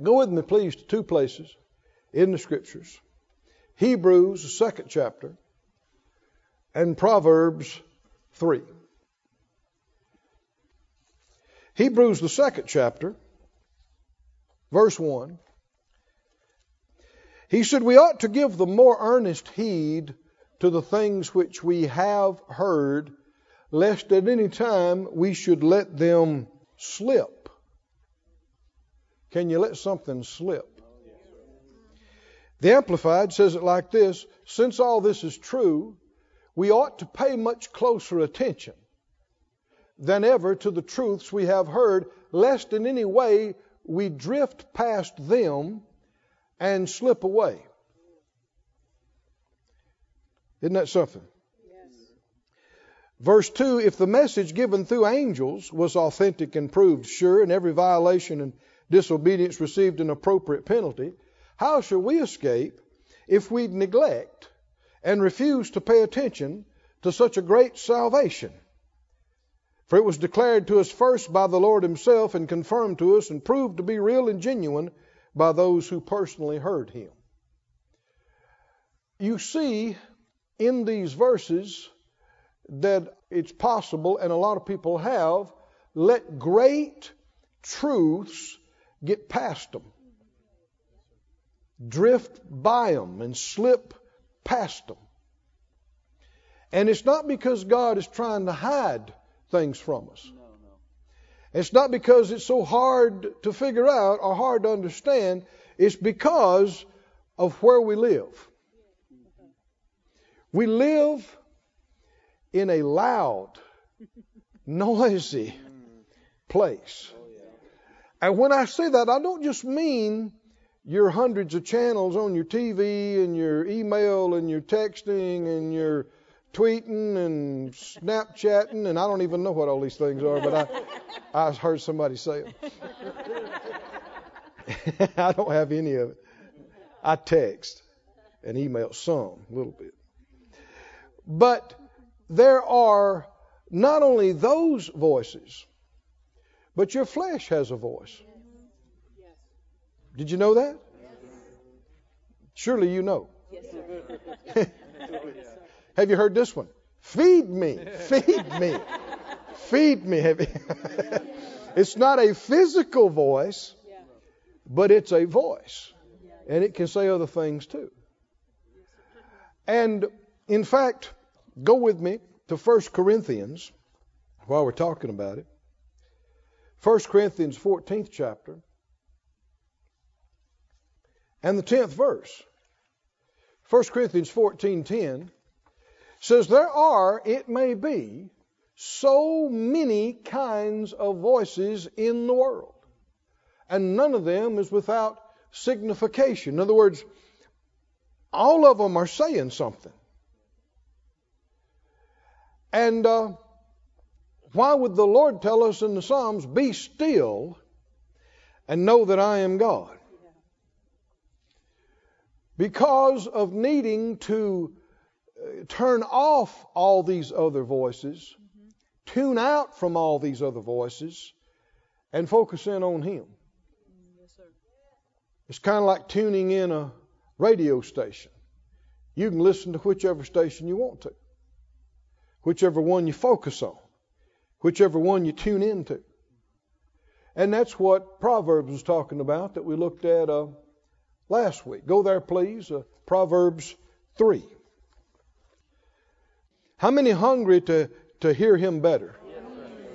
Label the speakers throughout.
Speaker 1: Go with me, please, to two places in the scriptures Hebrews, the second chapter, and Proverbs 3. Hebrews, the second chapter, verse 1. He said, We ought to give the more earnest heed to the things which we have heard, lest at any time we should let them slip. Can you let something slip? The Amplified says it like this Since all this is true, we ought to pay much closer attention than ever to the truths we have heard, lest in any way we drift past them and slip away. Isn't that something? Yes. Verse 2 If the message given through angels was authentic and proved sure, and every violation and disobedience received an appropriate penalty, how shall we escape if we neglect and refuse to pay attention to such a great salvation? For it was declared to us first by the Lord Himself and confirmed to us and proved to be real and genuine by those who personally heard Him. You see in these verses that it's possible, and a lot of people have, let great truths get past them, drift by them, and slip past them. And it's not because God is trying to hide things from us. No, no. It's not because it's so hard to figure out or hard to understand. It's because of where we live. We live in a loud, noisy place. And when I say that, I don't just mean your hundreds of channels on your TV and your email and your texting and your tweeting and Snapchatting, and I don't even know what all these things are, but I, I heard somebody say them. I don't have any of it. I text and email some, a little bit. But there are not only those voices, but your flesh has a voice. Did you know that? Surely you know. Have you heard this one? Feed me, feed me, feed me. it's not a physical voice, but it's a voice. And it can say other things too. And in fact, go with me to 1 Corinthians while we're talking about it. 1 Corinthians 14th chapter and the 10th verse. 1 Corinthians 14:10 says there are, it may be, so many kinds of voices in the world, and none of them is without signification. In other words, all of them are saying something. And uh, why would the Lord tell us in the Psalms, be still and know that I am God? Because of needing to turn off all these other voices, mm-hmm. tune out from all these other voices, and focus in on Him. Yes, it's kind of like tuning in a radio station. You can listen to whichever station you want to, whichever one you focus on, whichever one you tune into. And that's what Proverbs was talking about that we looked at uh, last week. Go there, please. Uh, Proverbs 3. How many hungry to, to hear him better? Yes,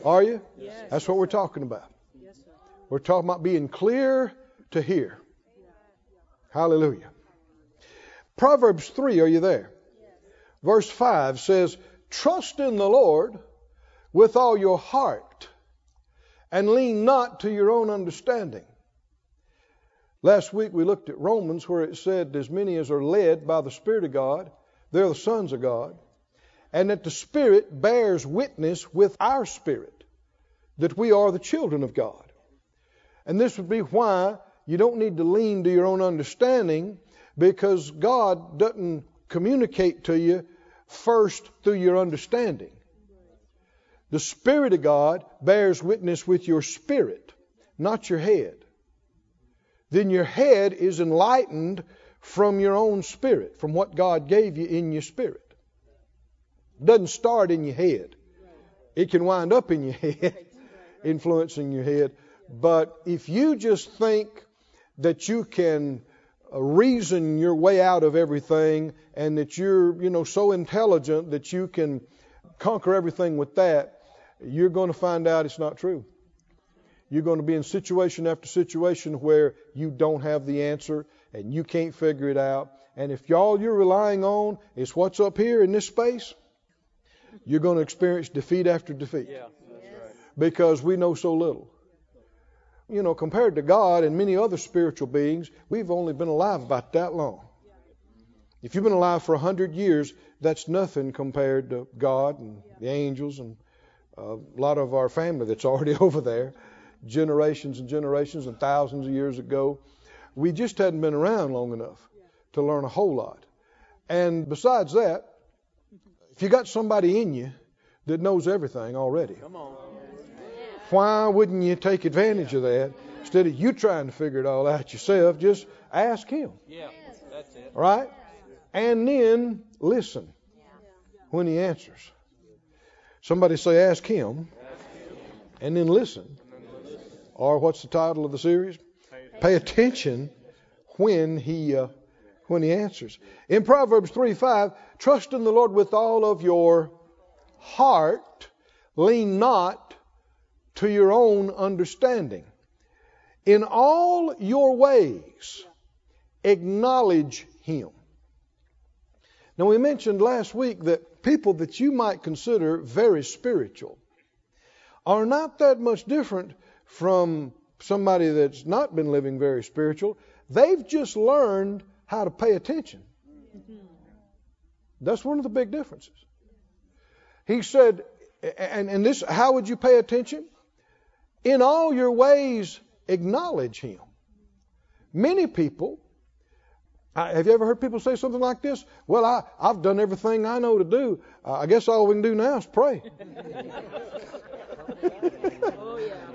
Speaker 1: Are you? Yes. That's what we're talking about. Yes, we're talking about being clear to hear. Hallelujah. Proverbs 3, are you there? Verse 5 says, Trust in the Lord with all your heart and lean not to your own understanding. Last week we looked at Romans where it said, As many as are led by the Spirit of God, they're the sons of God and that the Spirit bears witness with our spirit that we are the children of God. And this would be why you don't need to lean to your own understanding because God doesn't communicate to you first through your understanding. The Spirit of God bears witness with your spirit, not your head. then your head is enlightened from your own spirit, from what God gave you in your spirit. It doesn't start in your head. It can wind up in your head, influencing your head. But if you just think that you can uh, reason your way out of everything and that you're, you know, so intelligent that you can conquer everything with that, you're going to find out it's not true. You're going to be in situation after situation where you don't have the answer and you can't figure it out. And if all you're relying on is what's up here in this space, you're going to experience defeat after defeat.
Speaker 2: Yeah, that's right.
Speaker 1: Because we know so little. You know, compared to God and many other spiritual beings, we've only been alive about that long. If you've been alive for a hundred years, that's nothing compared to God and the angels and a lot of our family that's already over there, generations and generations and thousands of years ago. We just hadn't been around long enough to learn a whole lot. And besides that, if you got somebody in you that knows everything already,
Speaker 2: Come on.
Speaker 1: why wouldn't you take advantage of that instead of you trying to figure it all out yourself? Just ask him,
Speaker 2: Yeah, that's it.
Speaker 1: all right? And then listen when he answers. Somebody say, ask him, and then listen. Or what's the title of the series? Pay attention when he uh, when he answers. In Proverbs 3 5, trust in the Lord with all of your heart, lean not to your own understanding. In all your ways, acknowledge him. Now, we mentioned last week that people that you might consider very spiritual are not that much different from somebody that's not been living very spiritual. They've just learned how to pay attention. That's one of the big differences. He said, and, and this, how would you pay attention? In all your ways, acknowledge Him. Many people, I- have you ever heard people say something like this? Well, I, I've done everything I know to do. Uh, I guess all we can do now is pray.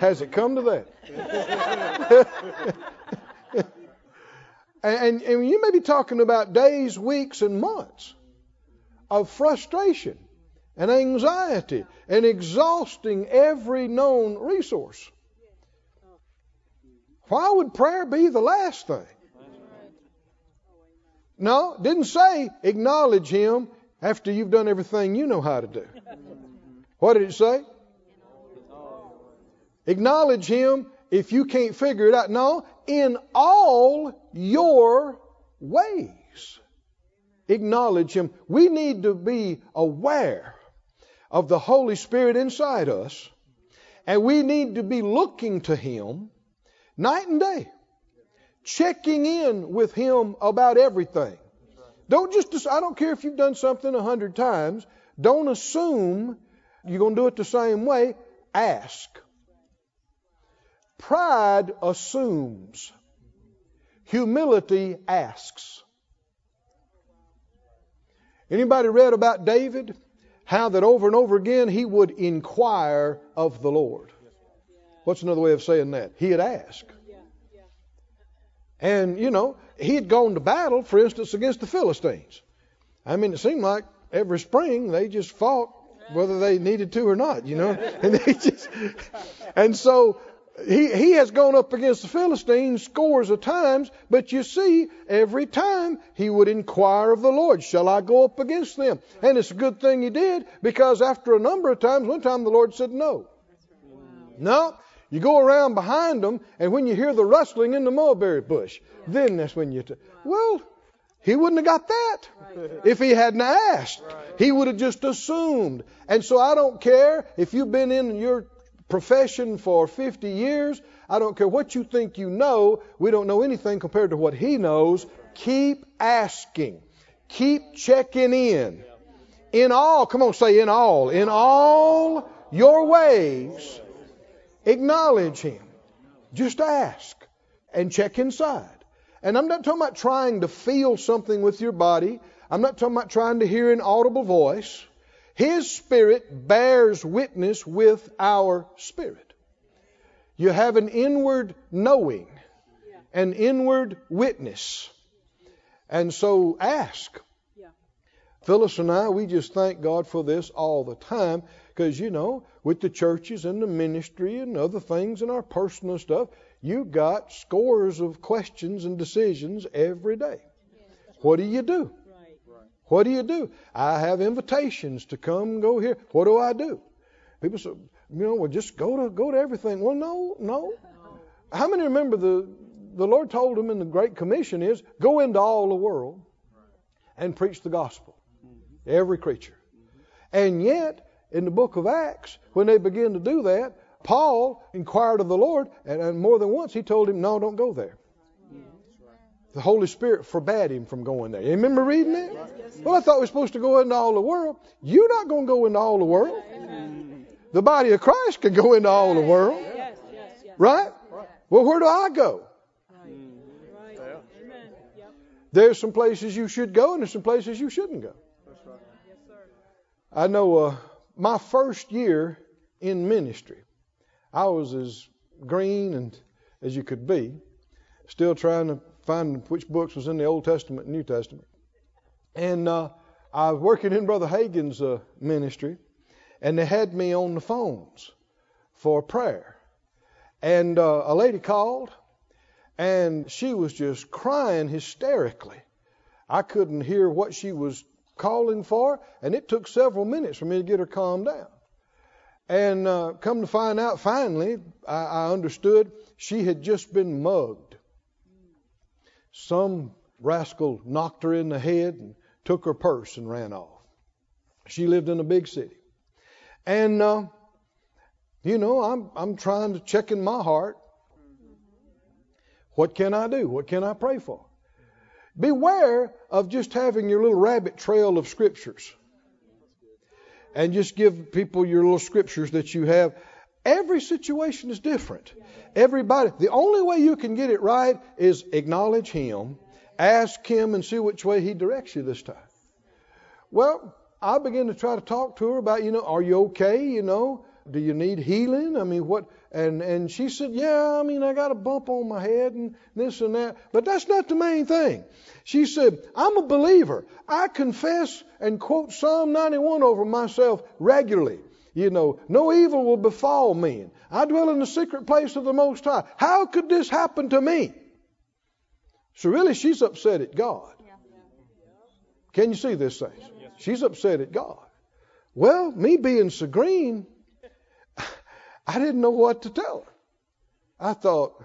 Speaker 1: Has it come to that? and, and you may be talking about days, weeks, and months of frustration and anxiety and exhausting every known resource. Why would prayer be the last thing? No, didn't say acknowledge Him after you've done everything you know how to do. What did it say? Acknowledge Him if you can't figure it out. No, in all your ways. Acknowledge Him. We need to be aware of the Holy Spirit inside us, and we need to be looking to Him night and day, checking in with Him about everything. Don't just, I don't care if you've done something a hundred times, don't assume you're going to do it the same way. Ask. Pride assumes. Humility asks. Anybody read about David? How that over and over again he would inquire of the Lord. What's another way of saying that? He had asked. And, you know, he had gone to battle, for instance, against the Philistines. I mean, it seemed like every spring they just fought whether they needed to or not, you know. And they just and so he he has gone up against the Philistines scores of times, but you see, every time he would inquire of the Lord, shall I go up against them? And it's a good thing he did, because after a number of times, one time the Lord said no. No, you go around behind them, and when you hear the rustling in the mulberry bush, then that's when you. T- well, he wouldn't have got that if he hadn't asked. He would have just assumed. And so I don't care if you've been in your profession for 50 years. I don't care what you think you know. We don't know anything compared to what he knows. Keep asking. Keep checking in. In all, come on, say in all. In all your ways, acknowledge him. Just ask and check inside. And I'm not talking about trying to feel something with your body. I'm not talking about trying to hear an audible voice. His Spirit bears witness with our spirit. You have an inward knowing an inward witness. And so ask. Phyllis and I, we just thank God for this all the time because, you know, with the churches and the ministry and other things and our personal stuff, you got scores of questions and decisions every day. What do you do? What do you do? I have invitations to come go here. What do I do? People say, you know, well, just go to go to everything. Well, no, no. How many remember the the Lord told them in the Great Commission is go into all the world and preach the gospel, every creature. And yet, in the book of Acts, when they begin to do that, Paul inquired of the Lord, and, more than once he told him, "No, don't go there." The Holy Spirit forbade him from going there. You remember reading that? Well, I thought we were supposed to go into all the world. You're not going to go into all the world. The body of Christ can go into all the world, right? Well, where do I go? There's some places you should go, and there's some places you shouldn't go. I know uh, my first year in ministry, I was as green and as you could be, still trying to find which books was in the Old Testament and New Testament. And uh, I was working in Brother Hagin's uh, ministry, and they had me on the phones for prayer. And uh, a lady called, and she was just crying hysterically. I couldn't hear what she was calling for, and it took several minutes for me to get her calmed down. And uh, come to find out, finally, I, I understood she had just been mugged. Some rascal knocked her in the head and took her purse and ran off. She lived in a big city. And, uh, you know, I'm, I'm trying to check in my heart. What can I do? What can I pray for? Beware of just having your little rabbit trail of scriptures and just give people your little scriptures that you have. Every situation is different. Everybody, the only way you can get it right is acknowledge Him, ask Him, and see which way He directs you this time. Well, I began to try to talk to her about, you know, are you okay? You know, do you need healing? I mean, what? And and she said, yeah. I mean, I got a bump on my head and this and that, but that's not the main thing. She said, I'm a believer. I confess and quote Psalm 91 over myself regularly. You know, no evil will befall me. I dwell in the secret place of the Most High. How could this happen to me? So really, she's upset at God. Can you see this thing? She's upset at God. Well, me being so green, I didn't know what to tell her. I thought,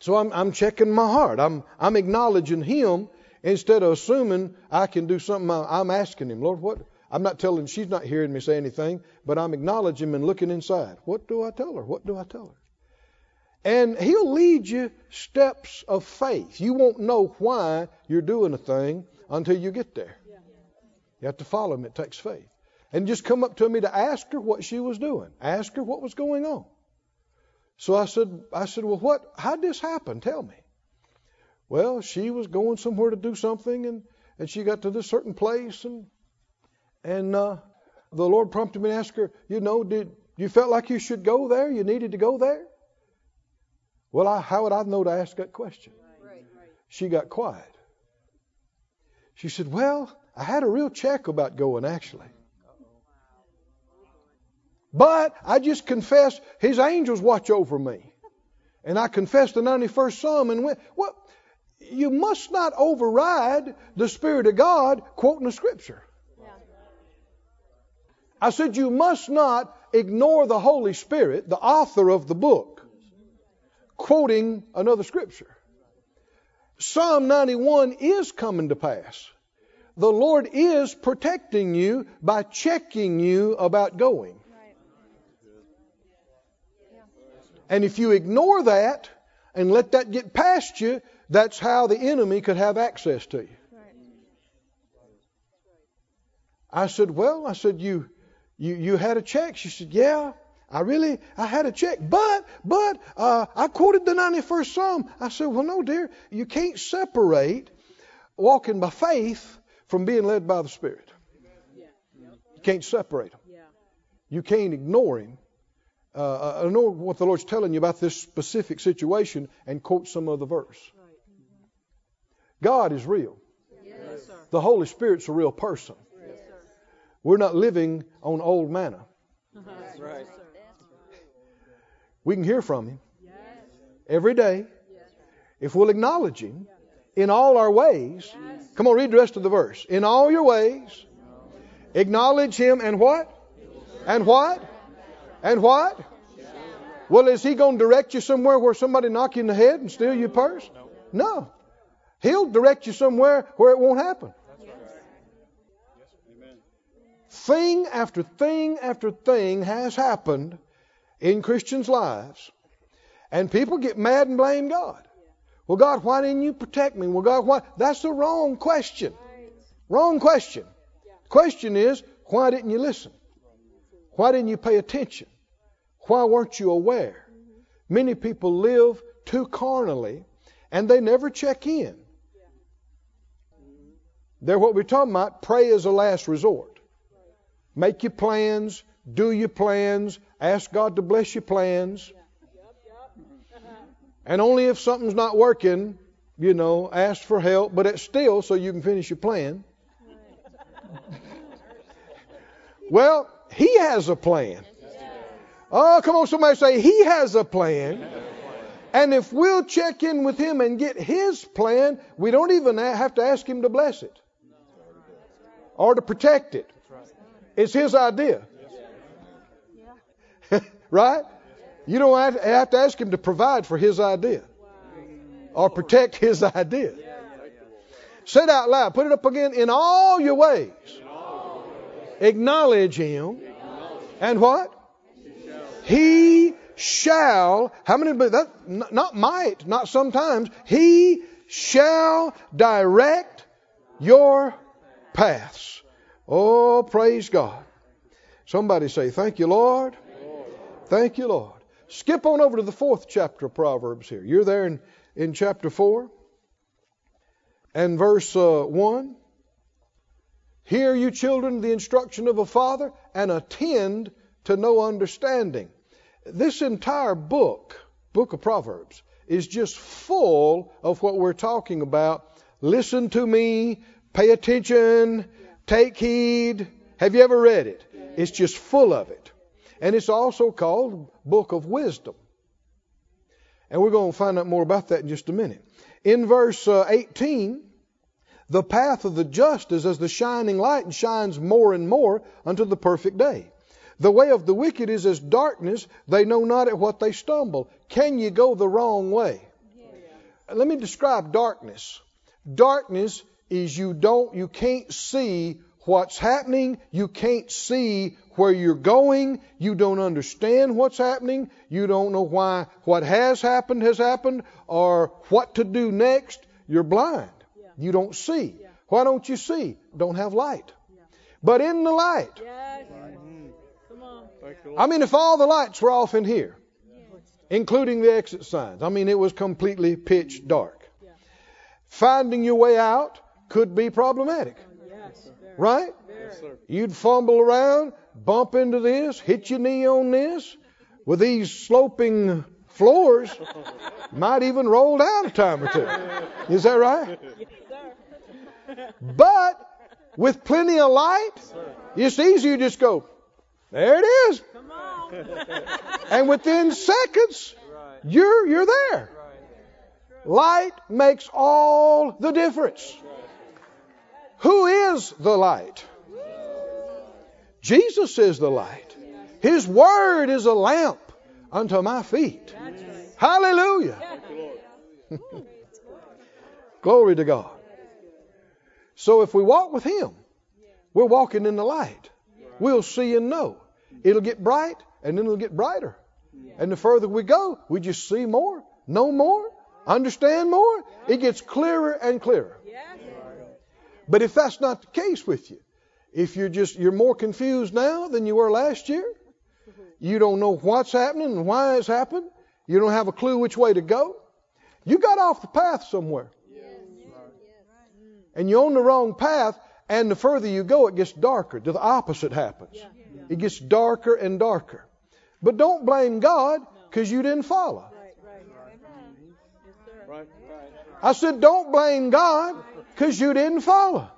Speaker 1: so I'm, I'm checking my heart. I'm, I'm acknowledging Him instead of assuming I can do something. I'm asking Him, Lord, what? I'm not telling, she's not hearing me say anything, but I'm acknowledging Him and looking inside. What do I tell her? What do I tell her? And He'll lead you steps of faith. You won't know why you're doing a thing until you get there. You have to follow Him. It takes faith. And just come up to me to ask her what she was doing. Ask her what was going on. So I said, I said, well, what? How'd this happen? Tell me. Well, she was going somewhere to do something, and and she got to this certain place, and and uh, the Lord prompted me to ask her, you know, did you felt like you should go there? You needed to go there? Well, I, how would I know to ask that question?
Speaker 3: Right. Right.
Speaker 1: She got quiet. She said, Well, I had a real check about going, actually. But I just confess his angels watch over me. And I confessed the 91st Psalm and went, Well, you must not override the Spirit of God quoting the Scripture. I said, You must not ignore the Holy Spirit, the author of the book, quoting another Scripture. Psalm 91 is coming to pass. The Lord is protecting you by checking you about going. And if you ignore that and let that get past you, that's how the enemy could have access to you. I said, Well, I said, You you you had a check? She said, Yeah. I really I had a check. But but uh, I quoted the 91st Psalm. I said, Well, no, dear, you can't separate walking by faith from being led by the Spirit. You can't separate them. You can't ignore him uh, I know what the Lord's telling you about this specific situation and quote some other verse. God is real.
Speaker 3: Yes.
Speaker 1: The Holy Spirit's a real person.
Speaker 3: Yes.
Speaker 1: We're not living on old manna.
Speaker 3: That's
Speaker 2: right.
Speaker 1: We can hear from Him
Speaker 3: Yes.
Speaker 1: every day if we'll acknowledge Him in all our ways. Come on, read the rest of the verse. In all your ways, acknowledge Him and what? And what? And what? Well, is He going to direct you somewhere where somebody knock you in the head and steal your purse? No. He'll direct you somewhere where it won't happen. Thing after thing after thing has happened in Christians' lives, and people get mad and blame God. Well, God, why didn't you protect me? Well, God, why? That's the wrong question. Wrong question. Question is, why didn't you listen? Why didn't you pay attention? Why weren't you aware? Mm-hmm. Many people live too carnally and they never check in. Mm-hmm. They're what we're talking about. Pray as a last resort. Make your plans, do your plans, ask God to bless your plans. And only if something's not working, you know, ask for help, but it's still so you can finish your plan. well, He has a plan. Oh, come on, somebody say, He has a plan. And if we'll check in with Him and get His plan, we don't even have to ask Him to bless it or to protect it. It's His idea. right? You don't have to, ask Him to provide for His idea or protect His idea. Say it out loud. Put it up again. In all your ways, acknowledge Him. And what? He shall. How many? That not might, not sometimes. He shall direct your paths. Oh, praise God. Somebody say, Thank you, Lord. Thank you, Lord. Skip on over to the fourth chapter of Proverbs here. You're there in, in chapter 4 and verse uh, 1. Hear, you children, the instruction of a father, and attend to no understanding. This entire book, book of Proverbs, is just full of what we're talking about. Listen to me, pay attention, take heed. Have you ever read it? It's just full of it. And it's also called Book of Wisdom. And we're going to find out more about that in just a minute. In verse uh, 18, the path of the just is as the shining light and shines more and more unto the perfect day. The way of the wicked is as darkness, they know not at what they stumble. Can you go the wrong way? Let me describe darkness. Darkness is you don't you can't see what's happening, you can't see where you're going, you don't understand what's happening, you don't know why what has happened has happened or what to do next. You're blind. You don't see. Why don't you see? Don't have light. But in the light,
Speaker 3: Yes. Come on.
Speaker 2: Thank you, Lord.
Speaker 1: I mean, if all the lights were off in here, including the exit signs, I mean, it was completely pitch dark. Finding your way out could be problematic, right? You'd fumble around, bump into this, hit your knee on this. With these sloping floors, might even roll down a time or two. Is that right? But with plenty of light, it's easy to just go, there it is.
Speaker 3: Come on.
Speaker 1: And within seconds,
Speaker 2: Right.
Speaker 1: you're, you're there.
Speaker 2: Right.
Speaker 1: Light makes all the difference. Who is the light? Jesus is the light. His word is a lamp unto my feet.
Speaker 3: That's right.
Speaker 1: Hallelujah.
Speaker 2: Thank you, Lord.
Speaker 1: Glory to God. So if we walk with Him, we're walking in the light. We'll see and know. It'll get bright and then it'll get brighter. And the further we go, we just see more, know more, understand more. It gets clearer and clearer. But if that's not the case with you, if you're just you're more confused now than you were last year, you don't know what's happening and why it's happened, you don't have a clue which way to go, you got off the path somewhere. And you're on the wrong path, and the further you go, it gets darker. The opposite happens. It gets darker and darker. But don't blame God because you didn't follow.
Speaker 3: Right, right. Yes, sir.
Speaker 2: Right, right.
Speaker 1: I said, don't blame God because you didn't follow.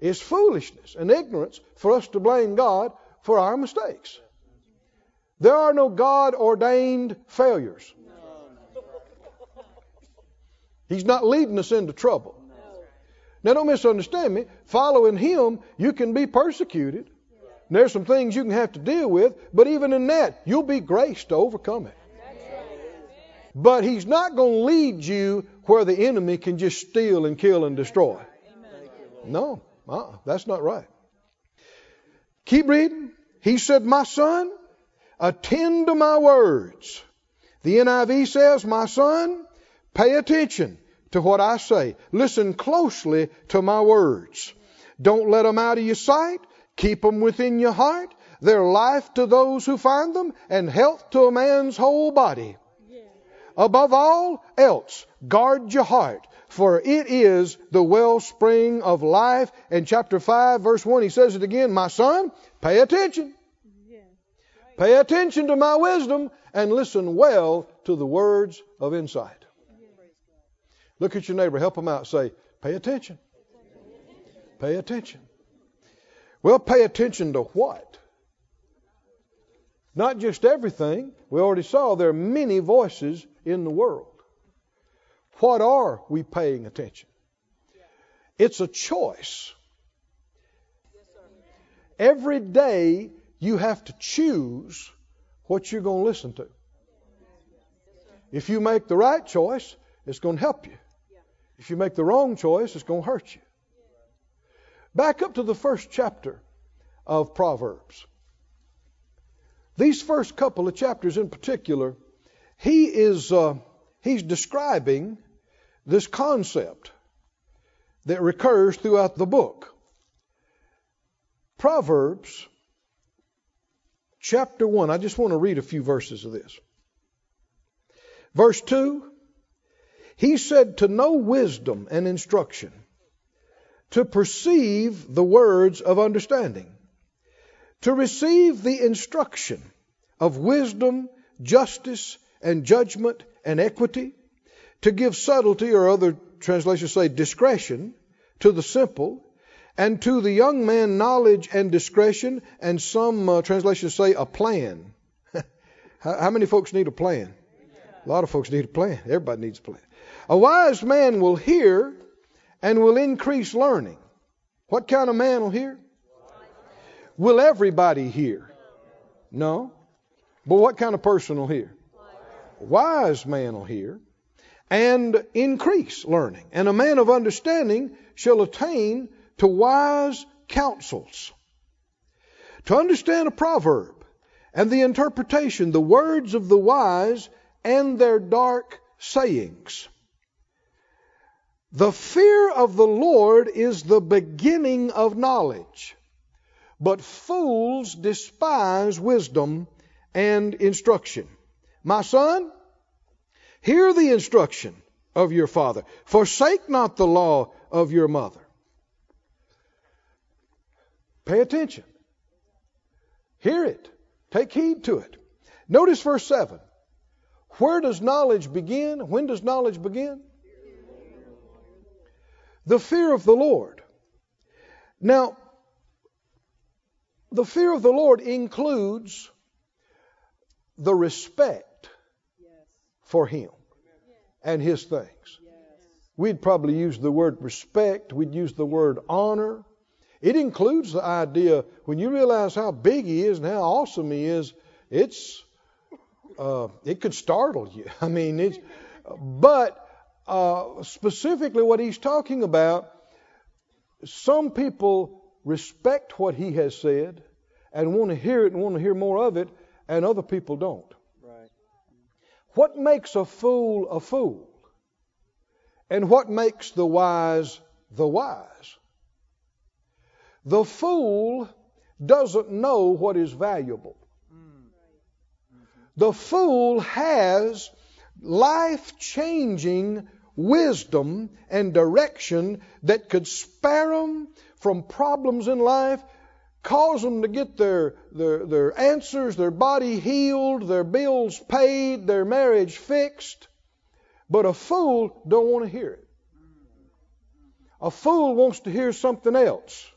Speaker 1: It's foolishness and ignorance for us to blame God for our mistakes. There are no God ordained failures. He's not leading us into trouble. Now, don't misunderstand me. Following Him, you can be persecuted. And there's some things you can have to deal with, but even in that, you'll be graced to overcome it. But He's not going to lead you where the enemy can just steal and kill and destroy. No, uh-uh, that's not right. Keep reading. He said, My son, attend to my words. The NIV says, My son, pay attention to what I say. Listen closely to my words. Don't let them out of your sight. Keep them within your heart. They're life to those who find them and health to a man's whole body. Above all else, guard your heart, for it is the wellspring of life. In chapter 5, verse 1, he says it again My son, pay attention.
Speaker 3: Yeah.
Speaker 1: Pay attention to my wisdom and listen well to the words of insight. Look at your neighbor, help them out. Say, pay attention. Pay attention. Well, pay attention to what? Not just everything. We already saw there are many voices in the world. What are we paying attention? It's a choice. Every day you have to choose what you're going to listen to. If you make the right choice, it's going to help you. If you make the wrong choice, it's going to hurt you. Back up to the first chapter of Proverbs. These first couple of chapters in particular, he is uh, he's describing this concept that recurs throughout the book. Proverbs chapter 1. I just want to read a few verses of this. Verse 2 He said, To know wisdom and instruction, to perceive the words of understanding, to receive the instruction of wisdom, justice, and judgment and equity, to give subtlety, or other translations say discretion, to the simple, and to the young man knowledge and discretion, and some uh, translations say a plan. how, how many folks need a plan? A lot of folks need a plan. Everybody needs a plan. A wise man will hear and will increase learning. What kind of man will hear? Will everybody hear? No. But what kind of person will hear? Wise man will hear and increase learning. And a man of understanding shall attain to wise counsels. To understand a proverb and the interpretation, the words of the wise and their dark sayings. The fear of the Lord is the beginning of knowledge, but fools despise wisdom and instruction. My son, hear the instruction of your father. Forsake not the law of your mother. Pay attention. Hear it. Take heed to it. Notice verse 7. Where does knowledge begin? When does knowledge begin? The fear of the Lord. Now, the fear of the Lord includes the respect for Him and His things. We'd probably use the word respect, we'd use the word honor. It includes the idea when you realize how big He is and how awesome He is, it's uh, it could startle you. I mean, it's, but uh, specifically what he's talking about, some people respect what he has said and want to hear it and want to hear more of it, and other people don't.
Speaker 2: Right.
Speaker 1: What makes a fool a fool? And what makes the wise the wise? The fool doesn't know what is valuable. The fool has life changing wisdom and direction that could spare him from problems in life, cause them to get their, their, their answers, their body healed, their bills paid, their marriage fixed. But a fool don't want to hear it. A fool wants to hear something else.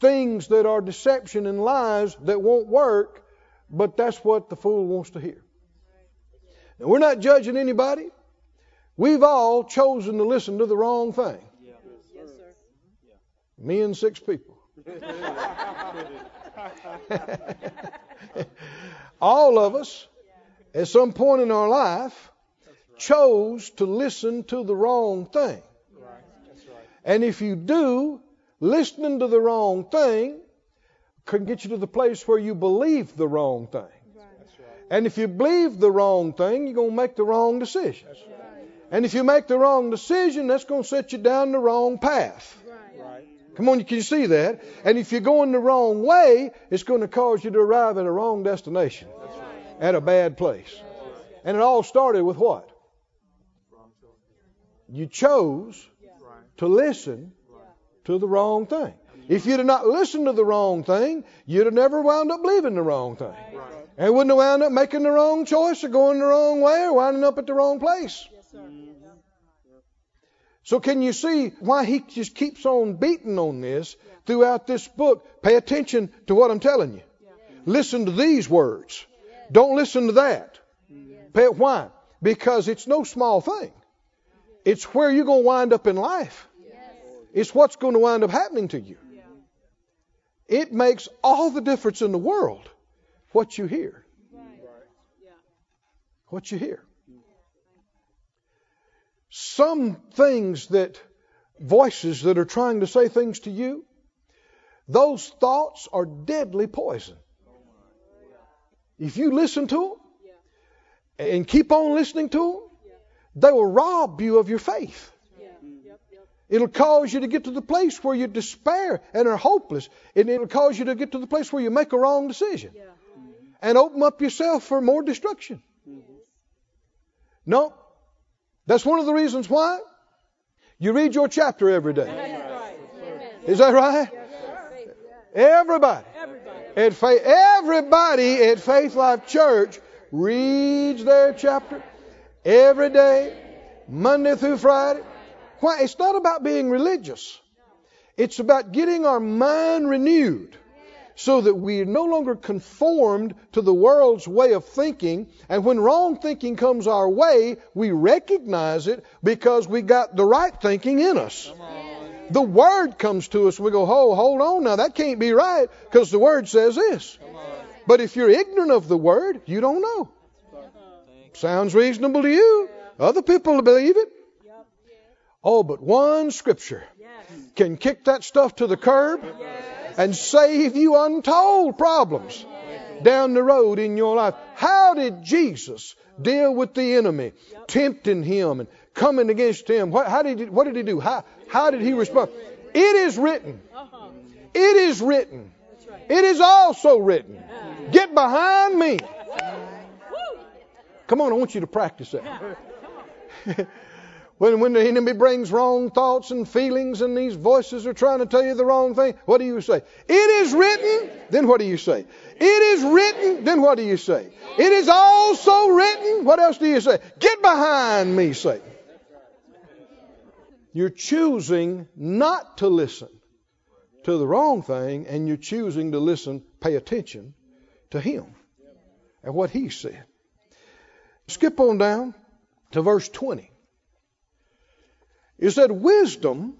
Speaker 1: Things that are deception and lies that won't work, but that's what the fool wants to hear. Now, we're not judging anybody. We've all chosen to listen to the wrong thing.
Speaker 3: Yes, sir.
Speaker 1: Me and six people. all of us, at some point in our life, chose to listen to the wrong thing. And if you do, listening to the wrong thing can get you to the place where you believe the wrong thing. And if you believe the wrong thing, you're going to make the wrong decisions. And if you make the wrong decision, that's going to set you down the wrong path.
Speaker 3: Right.
Speaker 1: Come on, can you see that? And if you're going the wrong way, it's going to cause you to arrive at a wrong destination, at a bad place. And it all started with what? You chose to listen to the wrong thing. If you'd have not listened to the wrong thing, you'd have never wound up believing the wrong thing. And wouldn't have wound up making the wrong choice or going the wrong way or winding up at the wrong place.
Speaker 3: Yes, sir.
Speaker 1: So can you see why he just keeps on beating on this throughout this book? Pay attention to what I'm telling you. Listen to these words. Don't listen to that. Pay, why? Because it's no small thing. It's where you're going to wind up in life. It's what's going to wind up happening to you. It makes all the difference in the world what you hear. What you hear. Some things that voices that are trying to say things to you, those thoughts are deadly poison. If you listen to them and keep on listening to them, they will rob you of your faith.
Speaker 3: Yeah. Yep, yep.
Speaker 1: It'll cause you to get to the place where you despair and are hopeless. And it'll cause you to get to the place where you make a wrong decision and open up yourself for more destruction. Mm-hmm. No. That's one of the reasons why you read your chapter every day.
Speaker 3: That's right. Amen.
Speaker 1: Is that right? Everybody.
Speaker 3: Everybody.
Speaker 1: At faith, everybody at Faith Life Church reads their chapter every day, Monday through Friday. Why? It's not about being religious. It's about getting our mind renewed so that we are no longer conformed to the world's way of thinking. And when wrong thinking comes our way, we recognize it because we got the right thinking in us. The word comes to us, we go, oh, hold on now, that can't be right because the word says this. But if you're ignorant of the word, you don't know. Sounds reasonable to you. Other people believe it. Oh, but one scripture can kick that stuff to the curb and save you untold problems down the road in your life. How did Jesus deal with the enemy, tempting him and coming against him? What, how did he, what did he do? How, how did he respond? It is written.
Speaker 3: Uh-huh.
Speaker 1: It is written. It is also written. Get behind me. Come on, I want you to practice that. when, when the enemy brings wrong thoughts and feelings and these voices are trying to tell you the wrong thing, what do you say? It is written. Then what do you say? It is written. Then what do you say? It is also written. What else do you say? Get behind me, Satan. You're choosing not to listen to the wrong thing, and you're choosing to listen, pay attention to Him and what He said. Skip on down to verse 20. It that Wisdom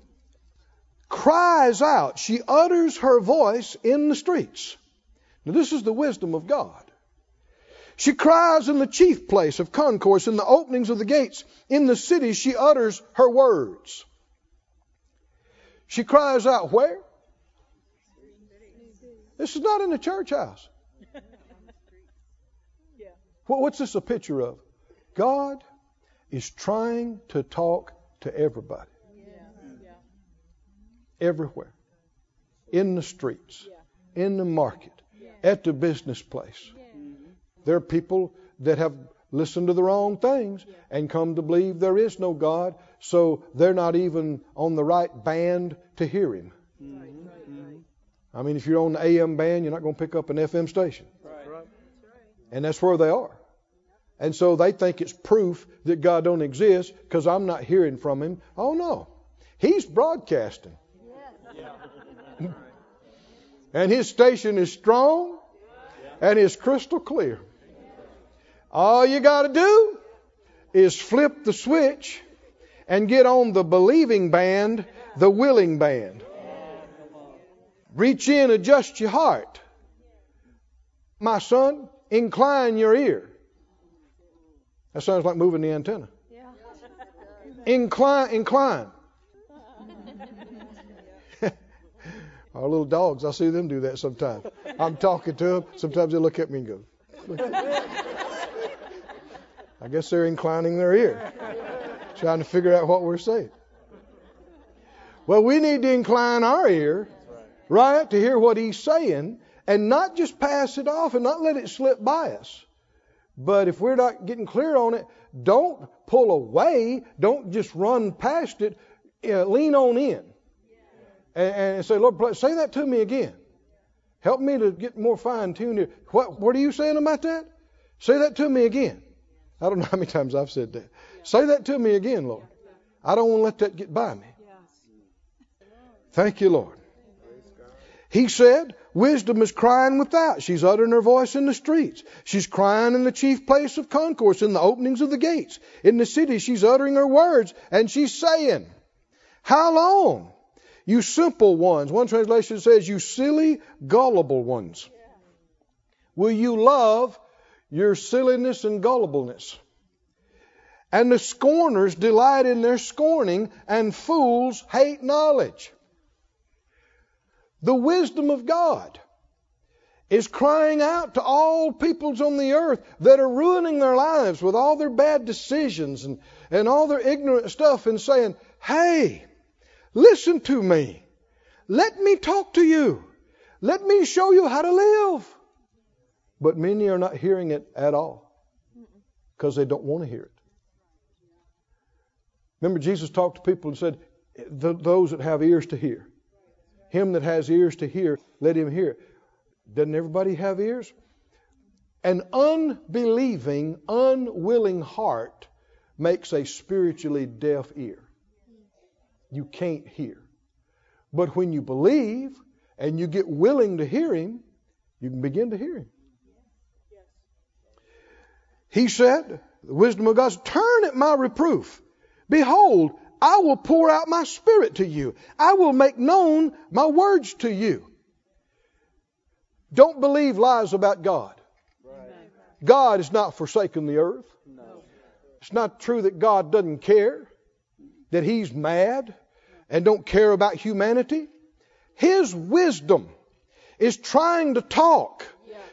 Speaker 1: cries out, she utters her voice in the streets. Now, this is the wisdom of God. She cries in the chief place of concourse, in the openings of the gates. In the city, she utters her words. She cries out where? This is not in the church house. What's this a picture of? God is trying to talk to everybody,
Speaker 3: Yeah. Yeah.
Speaker 1: everywhere, in the streets,
Speaker 3: Yeah.
Speaker 1: in the market, at the business place. Mm-hmm. There are people that have listened to the wrong things and come to believe there is no God, so they're not even on the right band to hear Him.
Speaker 3: Right. Right. Right. Mm-hmm.
Speaker 1: I mean, if you're on the AM band, you're not going to pick up an FM station.
Speaker 2: Right.
Speaker 1: And that's where they are. And so they think it's proof that God don't exist because I'm not hearing from him. Oh no. He's broadcasting. and his station is strong and is crystal clear. All you got to do is flip the switch and get on the believing band, the willing band. Reach in, adjust your heart. My son, incline your ear. That sounds like moving the antenna.
Speaker 3: Yeah.
Speaker 1: Incline, incline. Our little dogs, I see them do that sometimes. I'm talking to them. Sometimes they look at me and go, I guess they're inclining their ear, trying to figure out what we're saying. Well, we need to incline our ear, right, to hear what he's saying and not just pass it off and not let it slip by us. But if we're not getting clear on it, don't pull away. Don't just run past it. Uh, lean on in and, and say, Lord, say that to me again. Help me to get more fine tuned here. What, what are you saying about that? Say that to me again. I don't know how many times I've said that. Say that to me again, Lord. I don't want to let that get by me. Thank you, Lord. He said, Wisdom is crying without. She's uttering her voice in the streets. She's crying in the chief place of concourse, in the openings of the gates. In the city, she's uttering her words, and she's saying, How long? You simple ones. One translation says, You silly, gullible ones. Will you love your silliness and gullibleness? And the scorners delight in their scorning, and fools hate knowledge. The wisdom of God is crying out to all peoples on the earth that are ruining their lives with all their bad decisions and, and all their ignorant stuff and saying, Hey, listen to me. Let me talk to you. Let me show you how to live. But many are not hearing it at all because they don't want to hear it. Remember, Jesus talked to people and said, Those that have ears to hear. Him that has ears to hear, let him hear. Doesn't everybody have ears? An unbelieving, unwilling heart makes a spiritually deaf ear. You can't hear. But when you believe and you get willing to hear him, you can begin to hear him. He said, the wisdom of God, turn at my reproof. Behold, I will pour out my spirit to you. I will make known my words to you. Don't believe lies about God. God has not forsaken the earth. It's not true that God doesn't care, that He's mad and don't care about humanity. His wisdom is trying to talk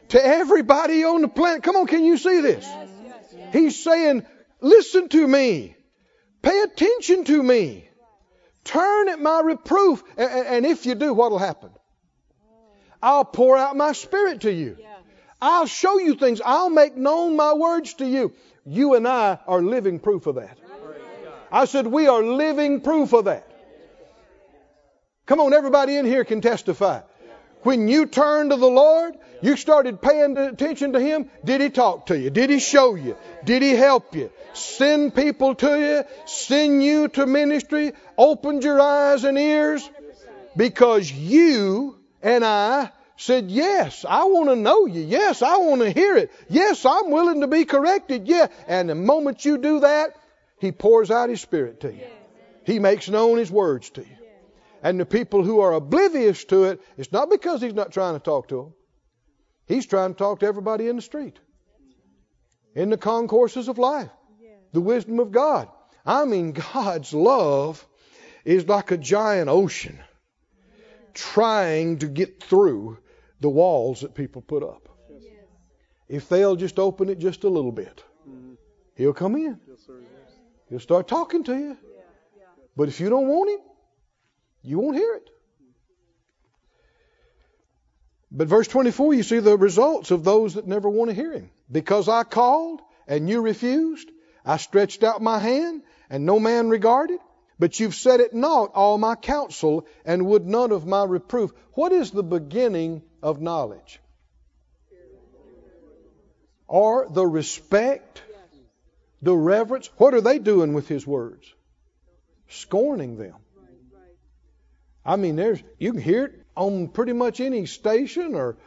Speaker 1: to everybody on the planet. Come on, can you see this? He's saying, Listen to me. Pay attention to me. Turn at my reproof. And, if you do, what'll happen? I'll pour out my spirit to you. I'll show you things. I'll make known my words to you. You and I are living proof of that. I said, we are living proof of that. Come on, everybody in here can testify. When you turned to the Lord, you started paying attention to Him. Did He talk to you? Did He show you? Did He help you? Send people to you? Send you to ministry? Opened your eyes and ears? Because you and I said, Yes, I want to know you. Yes, I want to hear it. Yes, I'm willing to be corrected. Yeah. And the moment you do that, He pours out His Spirit to you. He makes known His words to you. And the people who are oblivious to it, it's not because He's not trying to talk to them. He's trying to talk to everybody in the street, in the concourses of life, the wisdom of God. I mean, God's love is like a giant ocean trying to get through the walls that people put up. If they'll just open it just a little bit, He'll come in. He'll start talking to you. But if you don't want Him, you won't hear it. But verse 24, you see the results of those that never want to hear him. Because I called and you refused, I stretched out my hand and no man regarded. But you've set at naught all my counsel, and would none of my reproof. What is the beginning of knowledge? Or the respect, the reverence. What are they doing with his words? Scorning them. I mean, there's you can hear it on pretty much any station or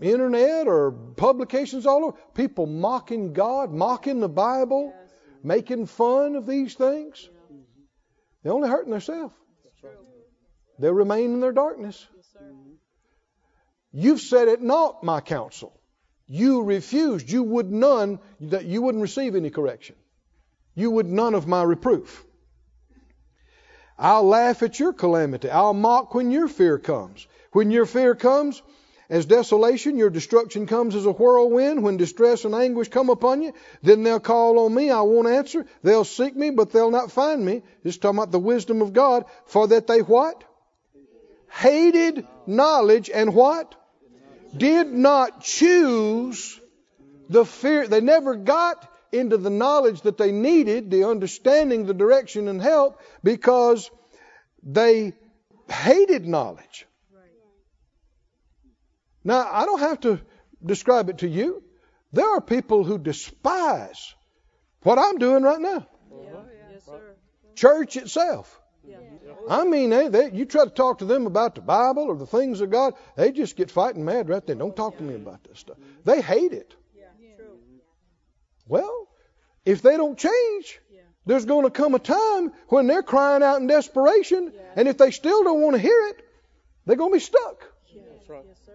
Speaker 1: internet or publications all over. People mocking God, mocking the Bible, making fun of these things. They're only hurting themselves. They'll remain in their darkness.
Speaker 3: Yes.
Speaker 1: You've said it naught my counsel. You refused. You would none that you wouldn't receive any correction. You would none of my reproof. I'll laugh at your calamity. I'll mock when your fear comes. When your fear comes as desolation, your destruction comes as a whirlwind. When distress and anguish come upon you, then they'll call on me. I won't answer. They'll seek me, but they'll not find me. This is talking about the wisdom of God. For that they what? Hated knowledge and what? Did not choose the fear. They never got into the knowledge that they needed, the understanding, the direction, and help because they hated knowledge. Now, I don't have to describe it to you. There are people who despise what I'm doing right now. Church itself. I mean, they, they, you try to talk to them about the Bible or the things of God, they just get fighting mad right there. Don't talk to me about this stuff. They hate it.
Speaker 3: Yeah. True.
Speaker 1: Well, if they don't change,
Speaker 3: Yeah.
Speaker 1: there's going to come a time when they're crying out in desperation, and if they still don't want to hear it, they're going to be stuck.
Speaker 3: Yeah.
Speaker 2: right.
Speaker 3: Yes, sir.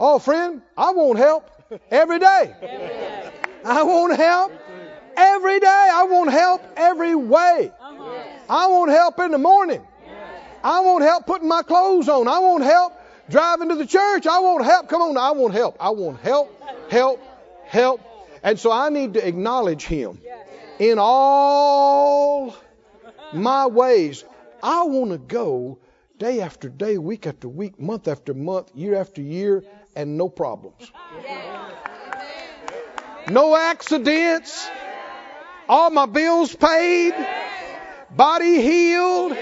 Speaker 1: Oh, friend, I want help every day.
Speaker 3: Every day.
Speaker 1: I want help every day. I want help every way.
Speaker 3: Uh-huh.
Speaker 1: I want help in the morning. I want help putting my clothes on. I want help driving to the church. I want help. Come on, I want help. I want help, help, help. And so I need to acknowledge Him in all my ways. I want to go day after day, week after week, month after month, year after year, and no problems. No accidents. All my bills paid. Body healed.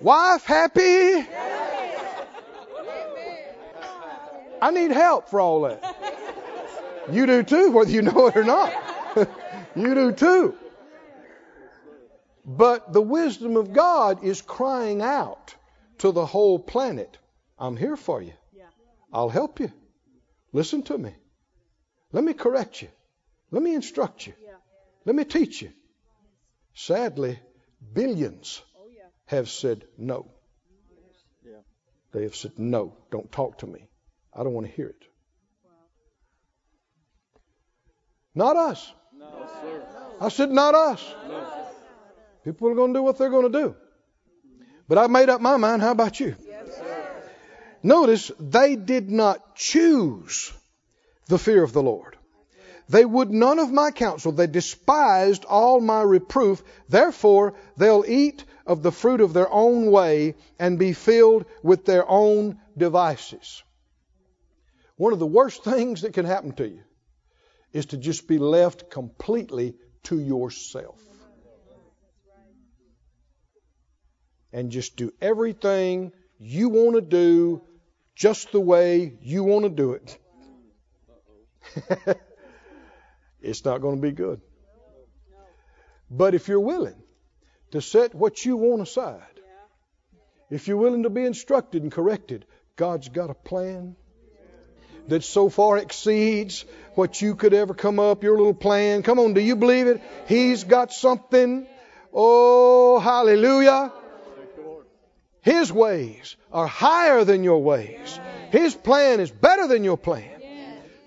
Speaker 1: Wife happy. I need help for all that. You do too, whether you know it or not. you do too. But the wisdom of God is crying out to the whole planet I'm here for you. I'll help you. Listen to me. Let me correct you. Let me instruct you. Let me teach you. Sadly, billions
Speaker 3: Oh,
Speaker 1: have said no. They have said, no, don't talk to me. I don't want to hear it. Not us.
Speaker 2: No, sir.
Speaker 1: I said, not us.
Speaker 2: No.
Speaker 1: People are going to do what they're going to do. But I made up my mind. How about you? Notice they did not choose the fear of the Lord. They would none of my counsel. They despised all my reproof. Therefore, they'll eat of the fruit of their own way and be filled with their own devices. One of the worst things that can happen to you is to just be left completely to yourself. And just do everything you want to do just the way you want to do it. it's not going to be good. But if you're willing to set what you want aside, if you're willing to be instructed and corrected, God's got a plan that so far exceeds what you could ever come up, your little plan. Come on, do you believe it? He's got something. Oh, hallelujah. His ways are higher than your ways. His plan is better than your plan.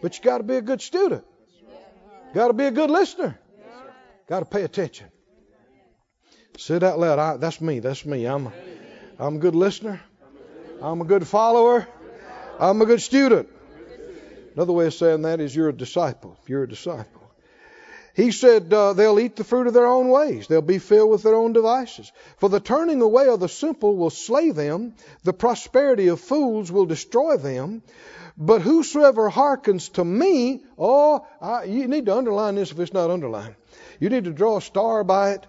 Speaker 1: But you got to be a good student. Got to be a good listener. Got to pay attention. Say out loud. I, that's me. That's me. I'm a, I'm a good listener. I'm a good follower. I'm a good student. Another way of saying that is you're a disciple. You're a disciple. He said uh, they'll eat the fruit of their own ways. They'll be filled with their own devices. For the turning away of the simple will slay them. The prosperity of fools will destroy them. But whosoever hearkens to me, oh, I, you need to underline this if it's not underlined. You need to draw a star by it.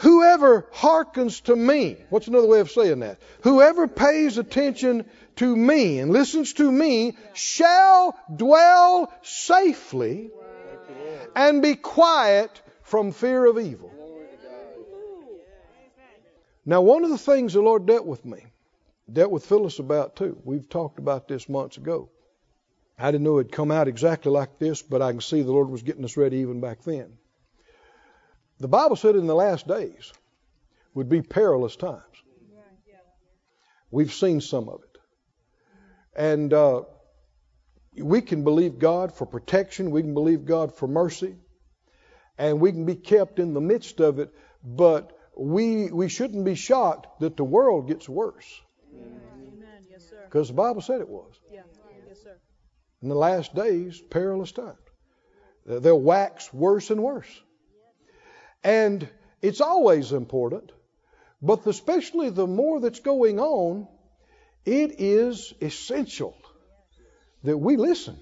Speaker 1: Whoever hearkens to me, what's another way of saying that? Whoever pays attention to me and listens to me shall dwell safely and be quiet from fear of evil. Now, one of the things the Lord dealt with me, dealt with Phyllis about too. We've talked about this months ago. I didn't know it'd come out exactly like this, but I can see the Lord was getting us ready even back then. The Bible said in the last days would be perilous times. We've seen some of it. And uh, we can believe God for protection, we can believe God for mercy, and we can be kept in the midst of it, but we, we shouldn't be shocked that the world gets worse.
Speaker 3: Amen. Yes.
Speaker 1: Because the Bible said it was.
Speaker 3: Yeah. Yes, sir.
Speaker 1: In the last days, perilous times. They'll wax worse and worse. And it's always important, but especially the more that's going on, it is essential that we listen,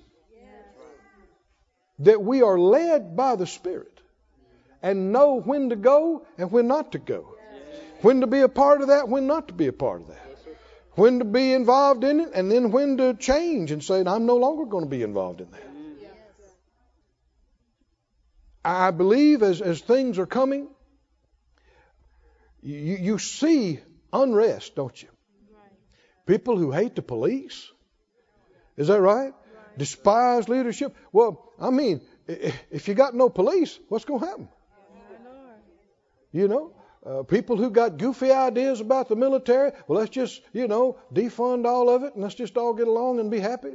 Speaker 1: that we are led by the Spirit and know when to go and when not to go, when to be a part of that, when not to be a part of that, when to be involved in it, and then when to change and say, I'm no longer going to be involved in that. I believe as, as things are coming, you, you see unrest, don't you? People who hate the police. Is that right? Despise leadership. Well, I mean, if you got no police, what's going to happen? You know, uh, people who got goofy ideas about the military, well, let's just, you know, defund all of it and let's just all get along and be happy.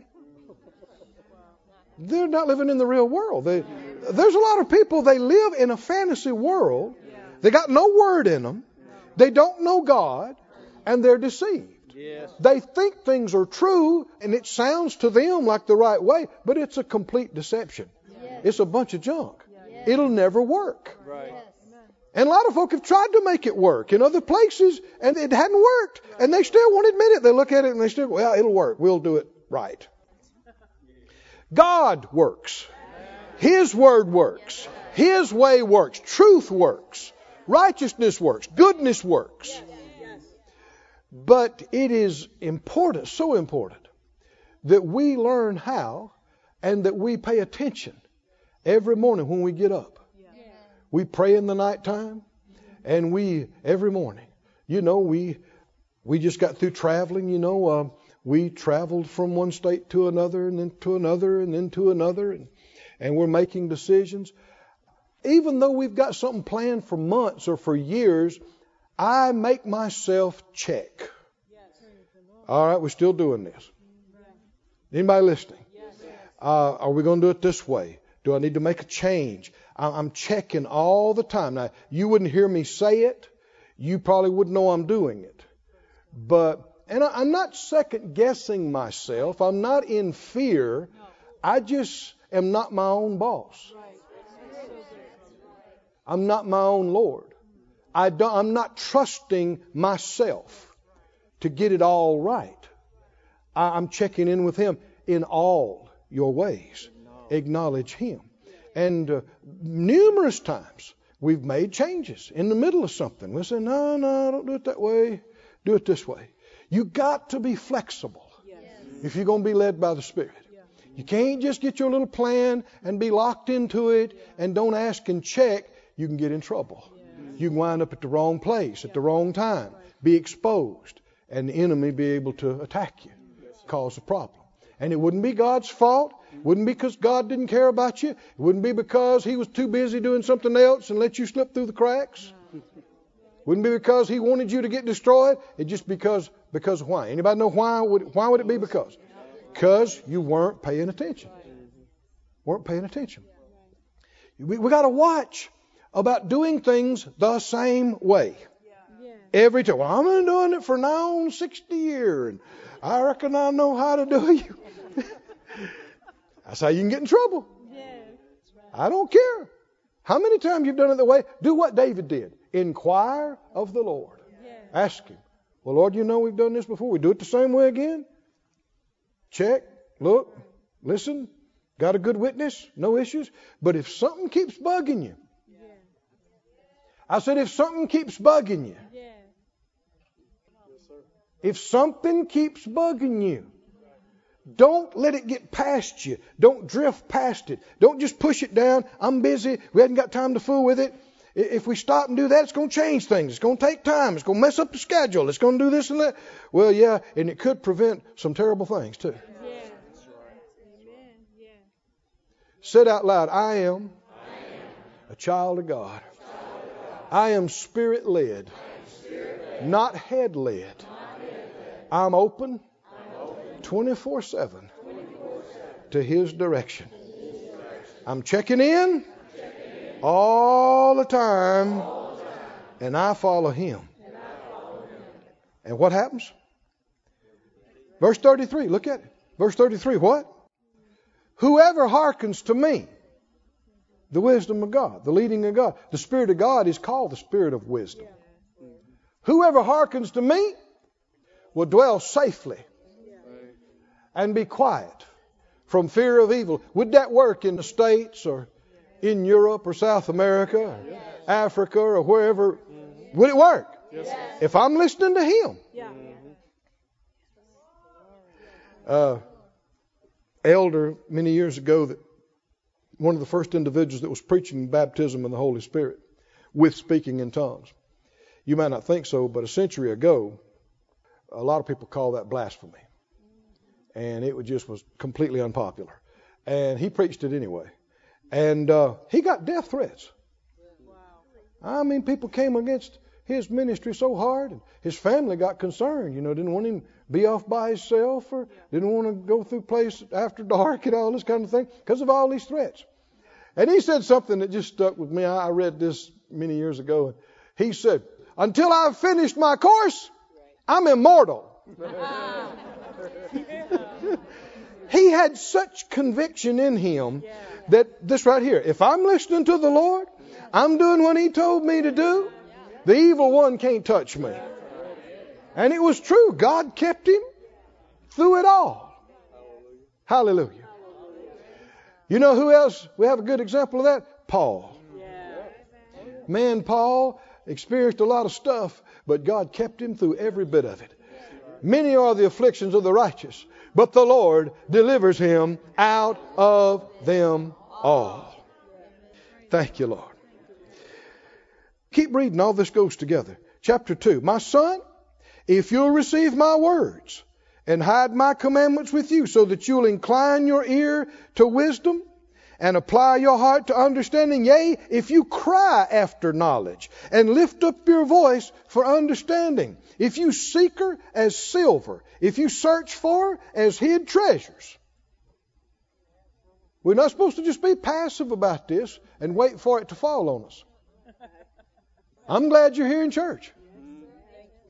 Speaker 1: They're not living in the real world. They, there's a lot of people, they live in a fantasy world. They got no word in them. They don't know God and they're deceived.
Speaker 2: Yes.
Speaker 1: They think things are true and it sounds to them like the right way, but it's a complete deception. It's a bunch of junk. It'll never work.
Speaker 2: Right.
Speaker 1: And a lot of folk have tried to make it work in other places and it hadn't worked. And they still won't admit it. They look at it and they still, well, it'll work. We'll do it right. God works. His word works. His way works. Truth works. Righteousness works. Goodness works. But it is important, so important, that we learn how and that we pay attention every morning when we get up. We pray in the nighttime and we, every morning, you know, we, we just got through traveling, you know, uh, we traveled from one state to another and then to another and then to another and, and we're making decisions. Even though we've got something planned for months or for years, I make myself check. All right, we're still doing this. Anybody listening? Uh, are we going to do it this way? Do I need to make a change? I- I'm checking all the time. Now, you wouldn't hear me say it. You probably wouldn't know I'm doing it. But, and I'm not second guessing myself. I'm not in fear. I just am not my own boss. I'm not my own Lord. I don't, I'm not trusting myself to get it all right. I'm checking in with Him in all your ways. Acknowledge Him. And uh, numerous times we've made changes in the middle of something. We say, no, no, don't do it that way. Do it this way. You got to be flexible if you're going to be led by the Spirit. You can't just get your little plan and be locked into it and don't ask and check. You can get in trouble. You can wind up at the wrong place at the wrong time, be exposed, and the enemy be able to attack you, mm, cause a problem. And it wouldn't be God's fault. It wouldn't be because God didn't care about you. It wouldn't be because He was too busy doing something else and let you slip through the cracks. Wouldn't be because He wanted you to get destroyed. It's just because because why? Anybody know why? Would, why would it be because? Because you weren't paying attention. Weren't paying attention. We, we got to watch about doing things the same way. Every time. Well, I've been doing it for now on 60 years, and I reckon I know how to do it. That's how you can get in trouble. I don't care. How many times you've done it the way? Do what David did. Inquire of the Lord. Ask him. Well, Lord, you know we've done this before. We do it the same way again. Check, look, listen. Got a good witness? No issues. But if something keeps bugging you, I said, if something keeps bugging you,
Speaker 3: Yeah.
Speaker 1: if something keeps bugging you, don't let it get past you. Don't drift past it. Don't just push it down. I'm busy. We haven't got time to fool with it. If we stop and do that, it's going to change things. It's going to take time. It's going to mess up the schedule. It's going to do this and that. Well, yeah, and it could prevent some terrible things too.
Speaker 3: Yeah. Amen. Yeah.
Speaker 1: Said out loud, I am a child of God. I am spirit led, not head led. I'm open 24 7 to His direction. I'm checking in all the time, and I follow Him. And what happens? Verse 33, look at it. Verse 33, what? Whoever hearkens to me, the wisdom of God, the leading of God, the Spirit of God is called the Spirit of wisdom. Whoever hearkens to me will dwell safely and be quiet from fear of evil. Would that work in the States or in Europe or South America or Africa or wherever? Would it work? If I'm listening to Him. Uh, elder many years ago that one of the first individuals that was preaching baptism in the Holy Spirit with speaking in tongues. You might not think so, but a century ago, a lot of people call that blasphemy, and it was just was completely unpopular. And he preached it anyway, and uh, he got death threats. Wow. I mean, people came against his ministry so hard, and his family got concerned. You know, didn't want him to be off by himself, or didn't want to go through place after dark and all this kind of thing because of all these threats. And he said something that just stuck with me. I read this many years ago. He said, "Until I've finished my course, I'm immortal." he had such conviction in him that this right here, if I'm listening to the Lord, I'm doing what He told me to do, the evil one can't touch me. And it was true. God kept him through it all. Hallelujah. You know who else? We have a good example of that? Paul. Man, Paul experienced a lot of stuff, but God kept him through every bit of it. Many are the afflictions of the righteous, but the Lord delivers him out of them all. Thank you, Lord. Keep reading, all this goes together. Chapter 2. My son, if you'll receive my words and hide my commandments with you, so that you'll incline your ear to wisdom and apply your heart to understanding, yea, if you cry after knowledge and lift up your voice for understanding, if you seek her as silver, if you search for her as hid treasures. We're not supposed to just be passive about this and wait for it to fall on us. I'm glad you're here in church.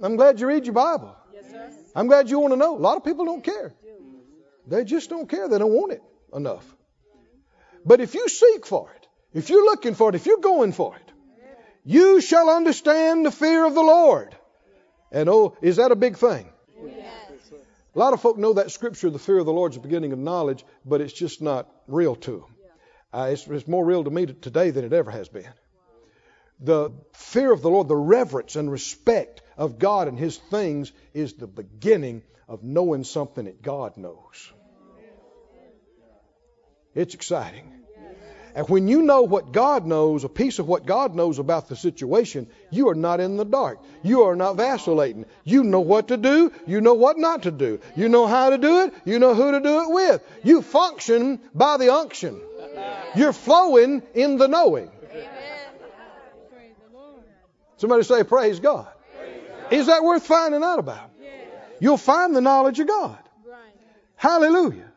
Speaker 1: I'm glad you read your Bible.
Speaker 3: Yes, sir.
Speaker 1: I'm glad you want to know. A lot of people don't care. They just don't care. They don't want it enough. But if you seek for it, if you're looking for it, if you're going for it, you shall understand the fear of the Lord. And oh, is that a big thing? A lot of folk know that scripture, the fear of the Lord is the beginning of knowledge, but it's just not real to them. Uh, it's, it's more real to me today than it ever has been. The fear of the Lord, the reverence and respect of God and His things is the beginning of knowing something that God knows. It's exciting. And when you know what God knows, a piece of what God knows about the situation, you are not in the dark. You are not vacillating. You know what to do. You know what not to do. You know how to do it. You know who to do it with. You function by the unction. You're flowing in the knowing.
Speaker 3: Praise the Lord.
Speaker 1: Somebody say, Praise God. Is that worth finding out about? You'll find the knowledge of God. Hallelujah.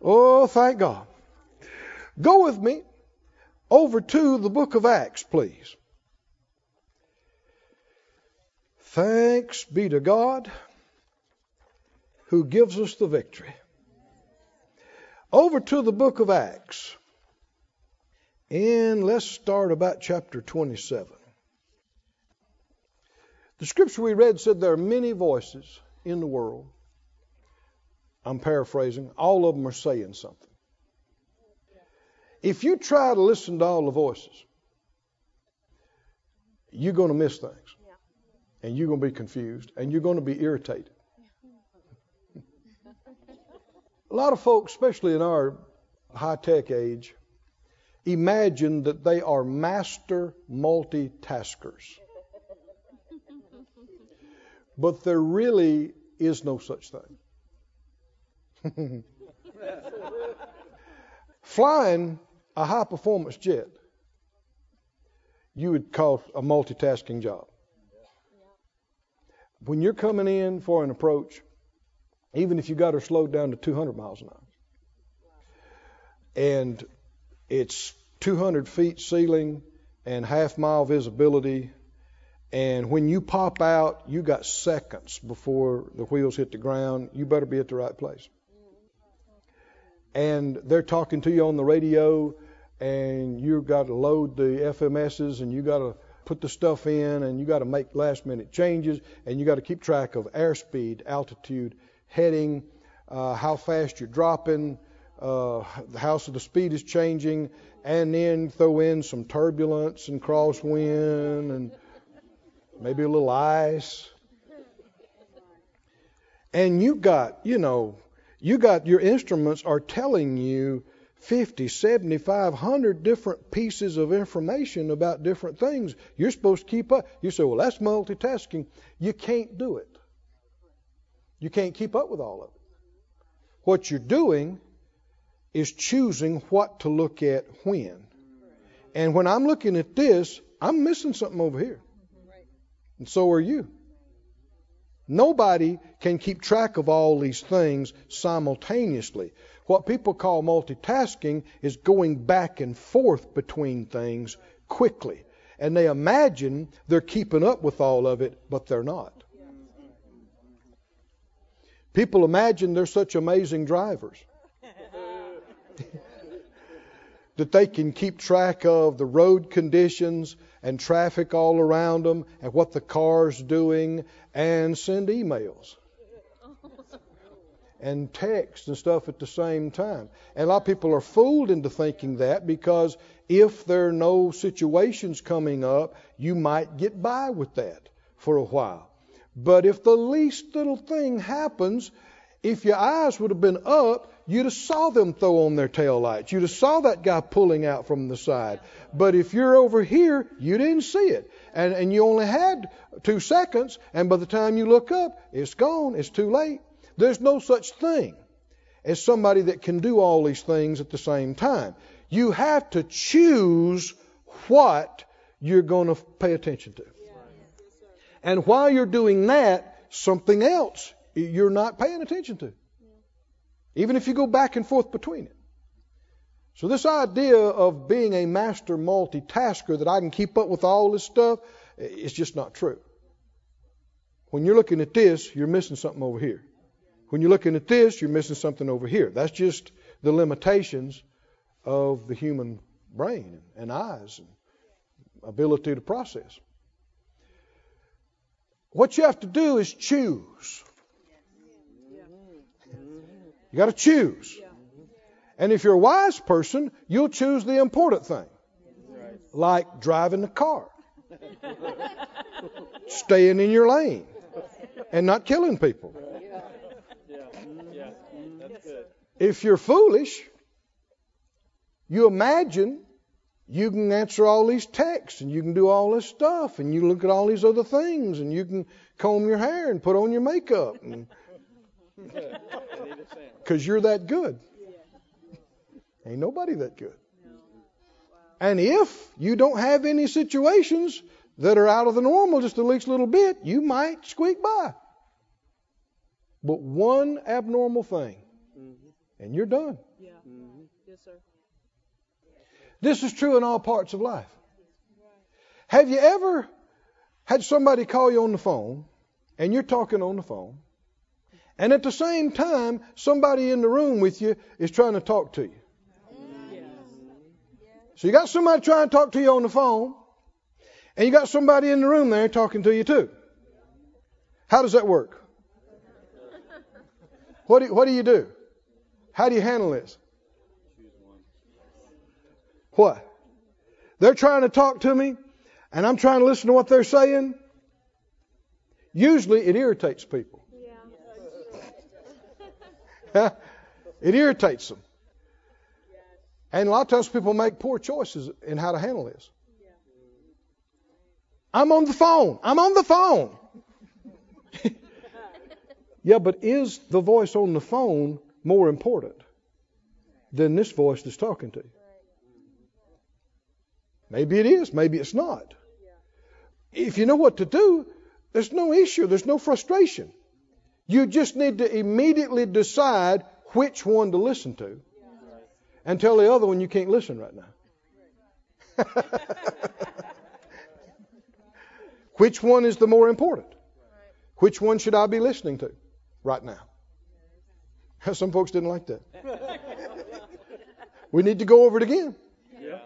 Speaker 1: Oh, thank God. Go with me over to the book of Acts, please. Thanks be to God who gives us the victory. Over to the book of Acts. And let's start about chapter 27. The scripture we read said there are many voices in the world. I'm paraphrasing. All of them are saying something. If you try to listen to all the voices, you're going to miss things. And you're going to be confused and you're going to be irritated. A lot of folks, especially in our high tech age, imagine that they are master multitaskers. But there really is no such thing. Flying a high performance jet, you would call a multitasking job. When you're coming in for an approach, even if you got her slowed down to 200 miles an hour, and it's 200 feet ceiling and half mile visibility, and when you pop out, you got seconds before the wheels hit the ground. You better be at the right place. And they're talking to you on the radio, and you've got to load the FMSs, and you got to put the stuff in, and you got to make last minute changes, and you got to keep track of airspeed, altitude, heading, uh, how fast you're dropping, uh, how so the speed is changing, and then throw in some turbulence and crosswind and maybe a little ice. And you got, you know, you got your instruments are telling you 50, 75, 100 different pieces of information about different things. You're supposed to keep up. You say, well, that's multitasking. You can't do it. You can't keep up with all of it. What you're doing is choosing what to look at when. And when I'm looking at this, I'm missing something over here. And so are you. Nobody can keep track of all these things simultaneously. What people call multitasking is going back and forth between things quickly. And they imagine they're keeping up with all of it, but they're not. People imagine they're such amazing drivers that they can keep track of the road conditions and traffic all around them and what the car's doing and send emails and text and stuff at the same time. And a lot of people are fooled into thinking that because if there are no situations coming up, you might get by with that for a while. But if the least little thing happens, if your eyes would have been up, you'd have saw them throw on their tail lights. You'd have saw that guy pulling out from the side. But if you're over here, you didn't see it. And, and you only had two seconds, and by the time you look up, it's gone. It's too late. There's no such thing as somebody that can do all these things at the same time. You have to choose what you're going to pay attention to. And while you're doing that, something else you're not paying attention to. Even if you go back and forth between it. So, this idea of being a master multitasker, that I can keep up with all this stuff, is just not true. When you're looking at this, you're missing something over here. When you're looking at this, you're missing something over here. That's just the limitations of the human brain and eyes and ability to process. What you have to do is choose. You got to choose. And if you're a wise person, you'll choose the important thing, like driving the car, staying in your lane, and not killing people. If you're foolish, you imagine you can answer all these texts and you can do all this stuff and you look at all these other things and you can comb your hair and put on your makeup and because you're that good. Ain't nobody that good. And if you don't have any situations that are out of the normal just the least little bit, you might squeak by. But one abnormal thing, and you're done.
Speaker 3: Yeah. Yes, sir.
Speaker 1: This is true in all parts of life. Have you ever had somebody call you on the phone and you're talking on the phone and at the same time, somebody in the room with you is trying to talk to you. So you got somebody trying to talk to you on the phone, and you got somebody in the room there talking to you too. How does that work? What do, what do you do? How do you handle this? What? They're trying to talk to me. and I'm trying to listen to what they're saying, usually it irritates people. It irritates them. And a lot of times people make poor choices in how to handle this. I'm on the phone. I'm on the phone. yeah, but is the voice on the phone more important than this voice that's talking to you? Maybe it is, maybe it's not. If you know what to do, there's no issue, there's no frustration. You just need to immediately decide which one to listen to and tell the other one you can't listen right now. which one is the more important? Which one should I be listening to right now? Some folks didn't like that. We need to go over it again.
Speaker 2: Yeah.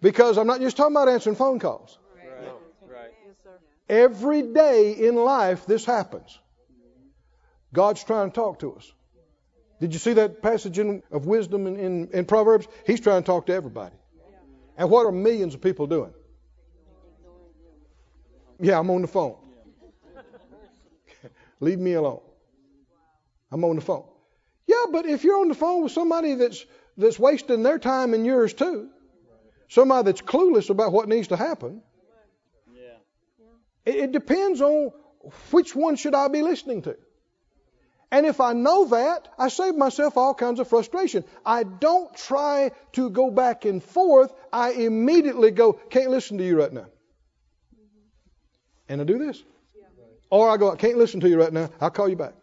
Speaker 1: Because I'm not just talking about answering phone calls.
Speaker 2: Right. Right.
Speaker 1: Every day in life, this happens. God's trying to talk to us. Did you see that passage in, of wisdom in, in, in Proverbs? He's trying to talk to everybody. And what are millions of people doing? Yeah, I'm on the phone. Leave me alone. I'm on the phone. Yeah, but if you're on the phone with somebody that's that's wasting their time and yours too, somebody that's clueless about what needs to happen,
Speaker 2: Yeah.
Speaker 1: it, it depends on which one should I be listening to. And if I know that, I save myself all kinds of frustration. I don't try to go back and forth. I immediately go, can't listen to you right now. And I do this. Or I go, I can't listen to you right now. I'll call you back.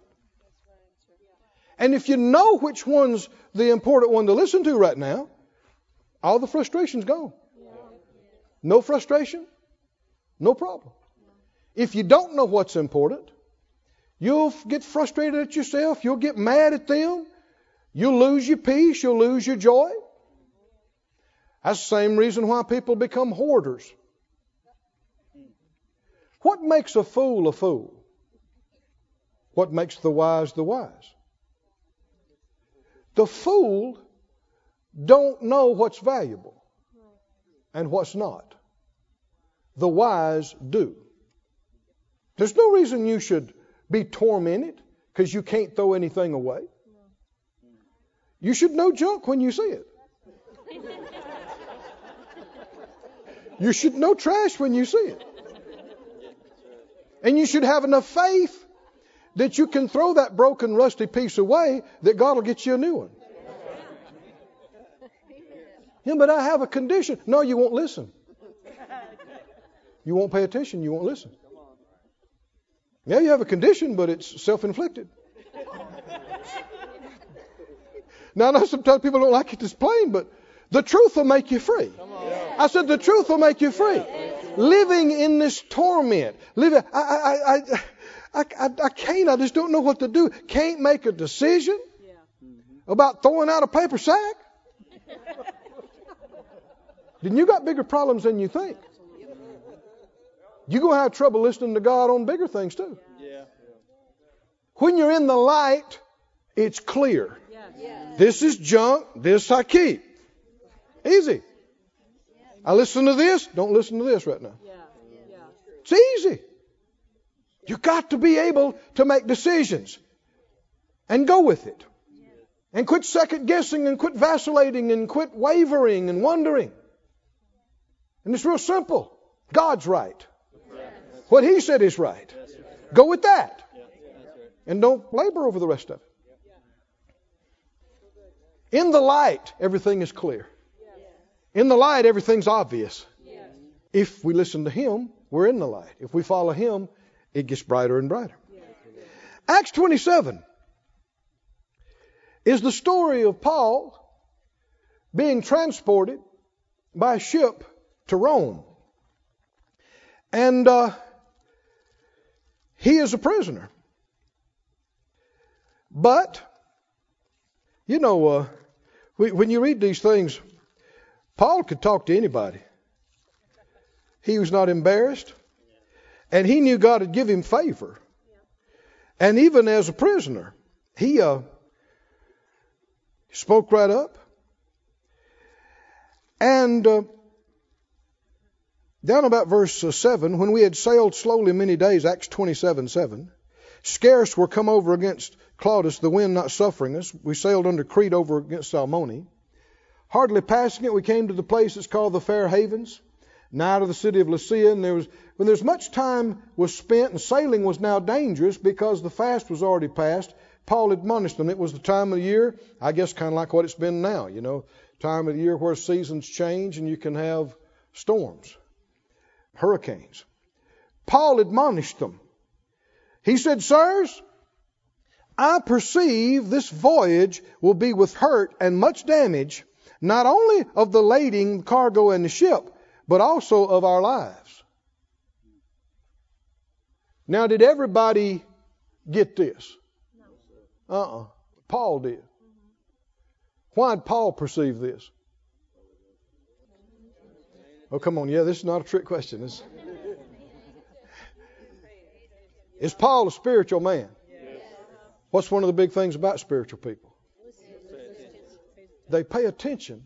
Speaker 1: And if you know which one's the important one to listen to right now, all the frustration's gone. No frustration, no problem. If you don't know what's important, you'll get frustrated at yourself, you'll get mad at them, you'll lose your peace, you'll lose your joy. That's the same reason why people become hoarders. What makes a fool a fool? What makes the wise the wise? The fool don't know what's valuable and what's not. The wise do. There's no reason you should be tormented because you can't throw anything away. You should know junk when you see it. You should know trash when you see it. And you should have enough faith that you can throw that broken, rusty piece away that God will get you a new one. Yeah, but I have a condition. No, you won't listen. You won't pay attention. You won't listen. Yeah, you have a condition, but it's self inflicted. Now, I know sometimes people don't like it this plain, but the truth will make you free. I said the truth will make you free. Living in this torment, living, I, I, I, I, I, I can't. I just don't know what to do. Can't make a decision about throwing out a paper sack. then you got bigger problems than you think. You're going to have trouble listening to God on bigger things too.
Speaker 2: Yeah.
Speaker 1: When you're in the light, it's clear. This is junk. This I keep. Easy. I listen to this. Don't listen to this right now. It's easy. You got to be able to make decisions and go with it. And quit second guessing and quit vacillating and quit wavering and wondering. And it's real simple. God's right. What He said is right. Go with that. And don't labor over the rest of it. In the light, everything is clear. In the light, everything's obvious. If we listen to Him, we're in the light. If we follow Him, it gets brighter and brighter. Acts 27 is the story of Paul being transported by ship to Rome. And uh, he is a prisoner. But, you know, uh, when you read these things, Paul could talk to anybody. He was not embarrassed. And he knew God had given him favor. And even as a prisoner, he uh, spoke right up. And uh, Down about verse uh, 7, when we had sailed slowly many days, Acts 27 7, scarce were come over against Claudius, the wind not suffering us. We sailed under Crete over against Salmone. Hardly passing it, we came to the place that's called the Fair Havens, nigh to the city of Lasea. And there was, when there's much time was spent, and sailing was now dangerous because the fast was already past, Paul admonished them. It was the time of the year, I guess, kind of like what it's been now. You know, time of the year where seasons change and you can have storms, hurricanes. Paul admonished them. He said, Sirs, I perceive this voyage will be with hurt and much damage, not only of the lading, cargo, and the ship, but also of our lives. Now, did everybody get this? Uh uh-uh. uh Paul did. Why did Paul perceive this? Oh, come on. Yeah, this is not a trick question. This... Is Paul a spiritual man? What's one of the big things about spiritual people? They pay attention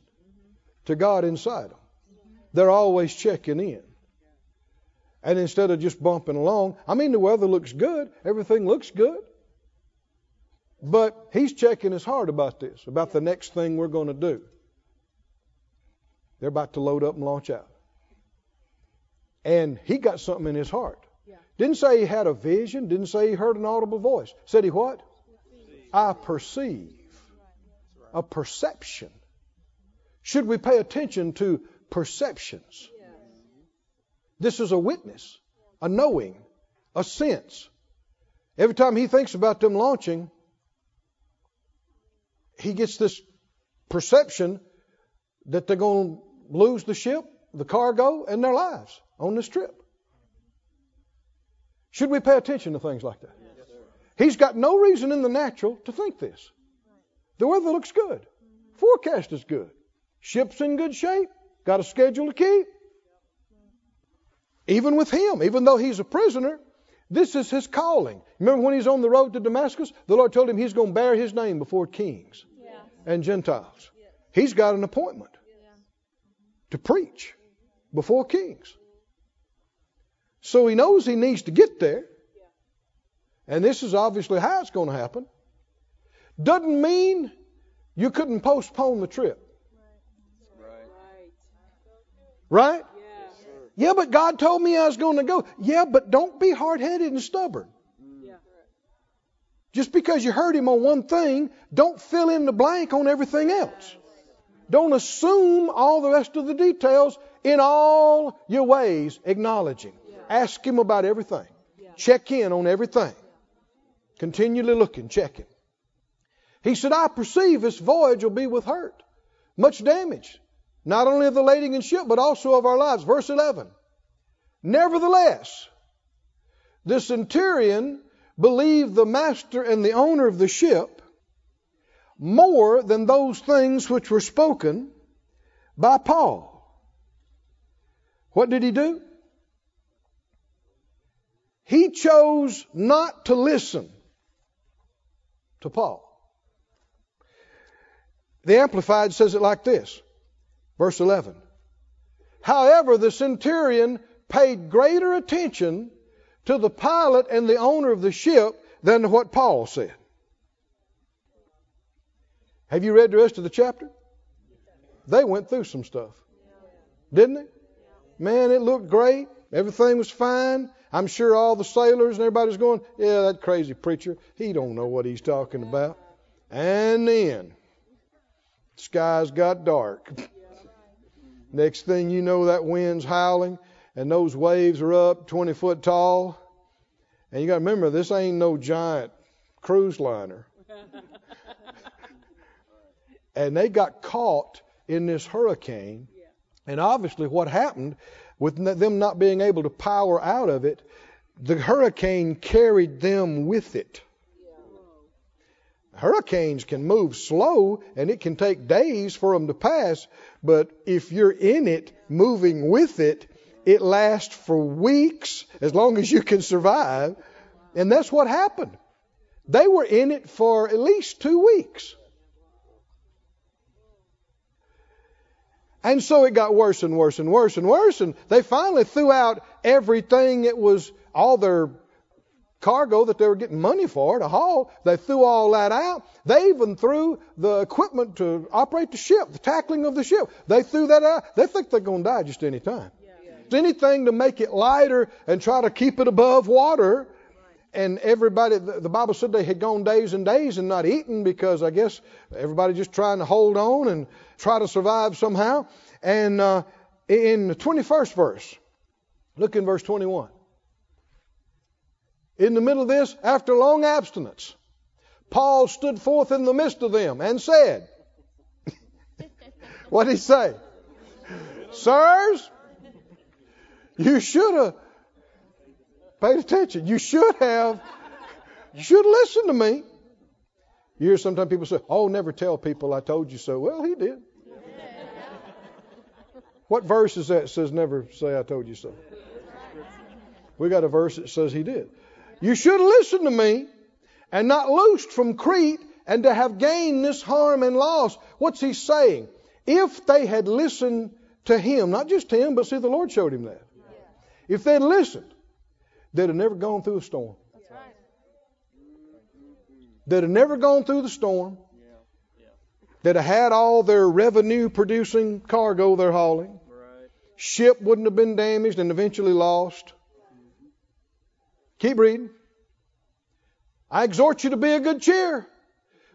Speaker 1: to God inside them. They're always checking in. And instead of just bumping along, I mean, the weather looks good, everything looks good. But he's checking his heart about this, about the next thing we're going to do. They're about to load up and launch out. And he got something in his heart. Didn't say he had a vision, didn't say he heard an audible voice. Said he what? I perceive. A perception. Should we pay attention to perceptions? This is a witness, a knowing, a sense. Every time he thinks about them launching, he gets this perception that they're going to lose the ship, the cargo, and their lives on this trip. Should we pay attention to things like that? He's got no reason in the natural to think this. The weather looks good. Forecast is good. Ship's in good shape. Got a schedule to keep. Even with him, even though he's a prisoner, this is his calling. Remember when he's on the road to Damascus? The Lord told him he's going to bear his name before kings yeah. and Gentiles. He's got an appointment to preach before kings. So he knows he needs to get there. And this is obviously how it's going to happen. Doesn't mean you couldn't postpone the trip. Right? Yeah, but God told me I was going to go. Yeah, but don't be hard headed and stubborn. Just because you heard him on one thing, don't fill in the blank on everything else. Don't assume all the rest of the details in all your ways, acknowledging. Ask him about everything. Check in on everything. Continually looking, checking. He said, I perceive this voyage will be with hurt, much damage, not only of the lading and ship, but also of our lives. Verse 11. Nevertheless, the centurion believed the master and the owner of the ship more than those things which were spoken by Paul. What did he do? He chose not to listen to Paul. The Amplified says it like this verse 11. However, the centurion paid greater attention to the pilot and the owner of the ship than to what Paul said. Have you read the rest of the chapter? They went through some stuff, didn't they? Man, it looked great. Everything was fine. I'm sure all the sailors and everybody's going, yeah, that crazy preacher, he don't know what he's talking about. And then the skies got dark. Next thing you know, that wind's howling and those waves are up 20 foot tall. And you got to remember, this ain't no giant cruise liner. and they got caught in this hurricane. And obviously, what happened with them not being able to power out of it, the hurricane carried them with it. Hurricanes can move slow and it can take days for them to pass, but if you're in it, moving with it, it lasts for weeks as long as you can survive. And that's what happened. They were in it for at least two weeks. And so it got worse and worse and worse and worse. And they finally threw out everything it was, all their cargo that they were getting money for to haul. They threw all that out. They even threw the equipment to operate the ship, the tackling of the ship. They threw that out. They think they're going to die just any time. Anything to make it lighter and try to keep it above water. And everybody, the Bible said they had gone days and days and not eaten because I guess everybody just trying to hold on and try to survive somehow. And uh, in the 21st verse, look in verse 21 in the middle of this, after long abstinence, Paul stood forth in the midst of them and said, What did he say? Sirs, you should have paid attention. You should have, you should have listened to me. You hear sometimes people say, Oh, never tell people I told you so. Well, he did. What verse is that says never say I told you so? We got a verse that says he did. You should have listened to me and not loosed from Crete and to have gained this harm and loss. What's he saying? If they had listened to him, not just him, but see, the Lord showed him that. If they'd listened, they'd have never gone through a storm. They'd have never gone through the storm. They'd have had all their revenue producing cargo they're hauling. Ship wouldn't have been damaged and eventually lost. Keep reading. I exhort you to be a good cheer,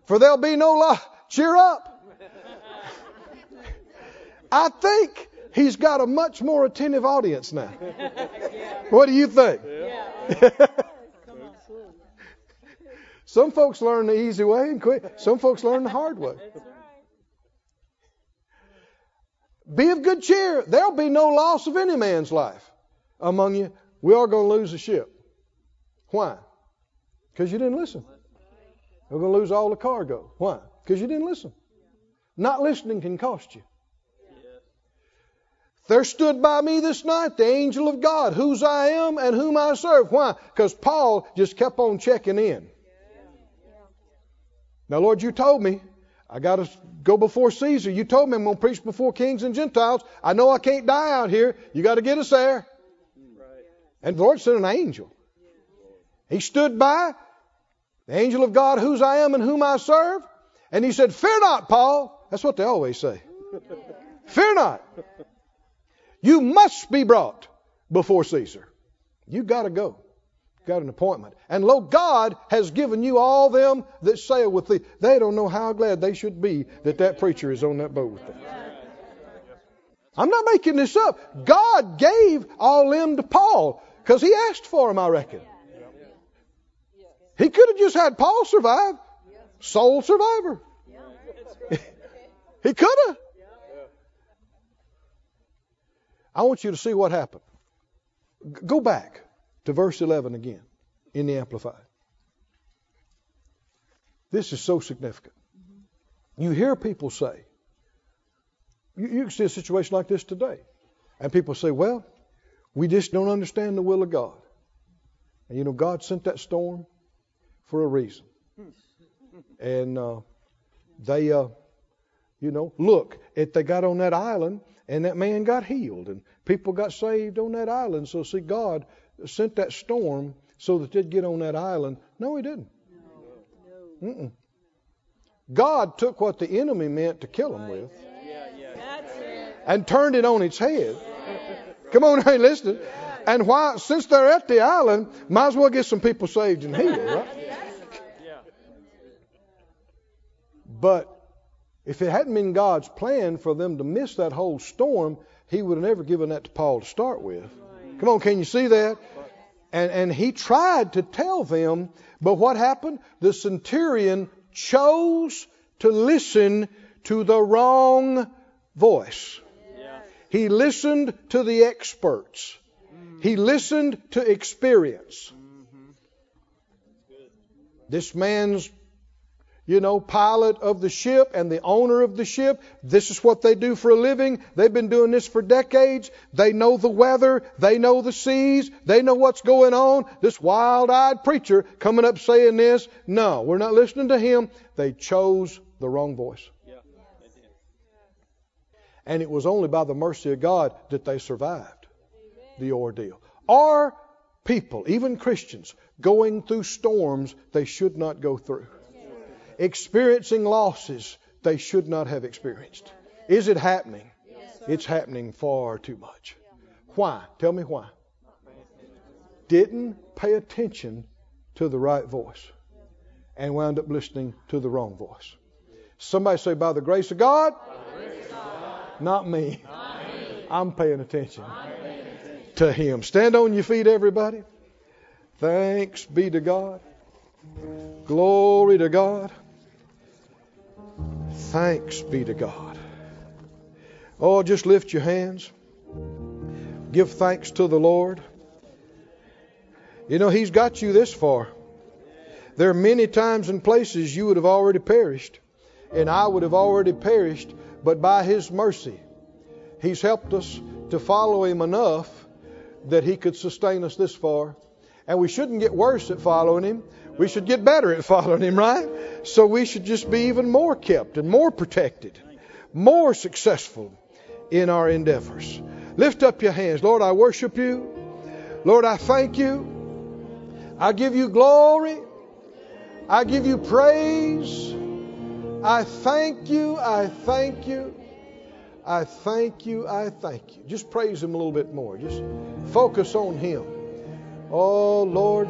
Speaker 1: for there'll be no law. Cheer up. I think he's got a much more attentive audience now. What do you think? Some folks learn the easy way and quit. Some folks learn the hard way. Be of good cheer. There'll be no loss of any man's life among you. We are going to lose the ship. Why? Because you didn't listen. We're going to lose all the cargo. Why? Because you didn't listen. Not listening can cost you. There stood by me this night the angel of God, whose I am and whom I serve. Why? Because Paul just kept on checking in. Now, Lord, you told me I got to go before Caesar. You told me I'm going to preach before kings and Gentiles. I know I can't die out here. You got to get us there. And the Lord sent an angel. He stood by, the angel of God, whose I am and whom I serve, and he said, Fear not, Paul. That's what they always say. Fear not. You must be brought before Caesar. You got to go. Got an appointment. And lo, God has given you all them that sail with thee. They don't know how glad they should be that that preacher is on that boat with them. I'm not making this up. God gave all them to Paul because he asked for them, I reckon. He could have just had Paul survive. Sole survivor. he could have. I want you to see what happened. Go back to verse 11 again in the Amplified. This is so significant. You hear people say, you, you can see a situation like this today. And people say, well, we just don't understand the will of God. And you know, God sent that storm for a reason. And uh, they, uh, you know, look, if they got on that island and that man got healed and people got saved on that island, so see, God sent that storm so that they'd get on that island. No, He didn't. Mm-mm. God took what the enemy meant to kill them with and turned it on its head. Come on, hey, listen. And why, since they're at the island, might as well get some people saved and healed, right? But if it hadn't been God's plan for them to miss that whole storm, He would have never given that to Paul to start with. Come on, can you see that? And, and he tried to tell them, but what happened? The centurion chose to listen to the wrong voice. He listened to the experts. He listened to experience. This man's you know, pilot of the ship and the owner of the ship. This is what they do for a living. They've been doing this for decades. They know the weather. They know the seas. They know what's going on. This wild eyed preacher coming up saying this. No, we're not listening to him. They chose the wrong voice. Yeah, And it was only by the mercy of God that they survived the ordeal. Are people, even Christians, going through storms they should not go through? Experiencing losses they should not have experienced. Is it happening? It's happening far too much. Why? Tell me why. Didn't pay attention to the right voice and wound up listening to the wrong voice. Somebody say, by the grace of God?
Speaker 2: Grace of God.
Speaker 1: Not me.
Speaker 2: Not me.
Speaker 1: I'm paying attention
Speaker 2: I'm paying attention.
Speaker 1: to Him. Stand on your feet, everybody. Thanks be to God. Glory to God. Thanks be to God. Oh, just lift your hands. Give thanks to the Lord. You know, He's got you this far. There are many times and places you would have already perished, and I would have already perished, but by His mercy, He's helped us to follow Him enough that He could sustain us this far. And we shouldn't get worse at following Him. We should get better at following Him, right? So we should just be even more kept and more protected, more successful in our endeavors. Lift up your hands. Lord, I worship you. Lord, I thank you. I give you glory. I give you praise. I thank you. I thank you. I thank you. I thank you. Just praise Him a little bit more. Just focus on Him. Oh, Lord,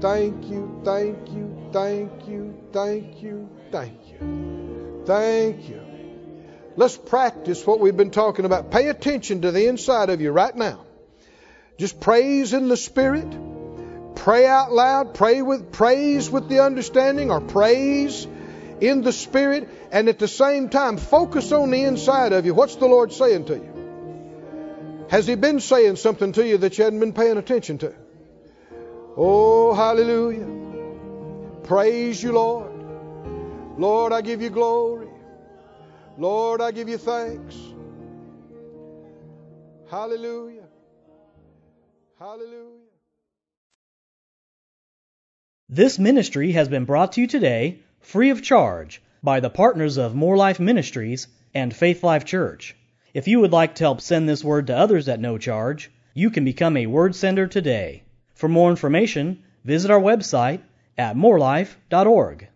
Speaker 1: thank you, thank you, thank you, thank you, thank you. Thank you. Let's practice what we've been talking about. Pay attention to the inside of you right now. Just praise in the Spirit. Pray out loud. Pray with praise with the understanding or praise in the Spirit. And at the same time, focus on the inside of you. What's the Lord saying to you? Has He been saying something to you that you hadn't been paying attention to? Oh, hallelujah. Praise you, Lord. Lord, I give you glory. Lord, I give you thanks. Hallelujah. Hallelujah.
Speaker 4: This ministry has been brought to you today free of charge by the partners of Moore Life Ministries and Faith Life Church. If you would like to help send this word to others at no charge, you can become a word sender today. For more information, visit our website at moorelife.org.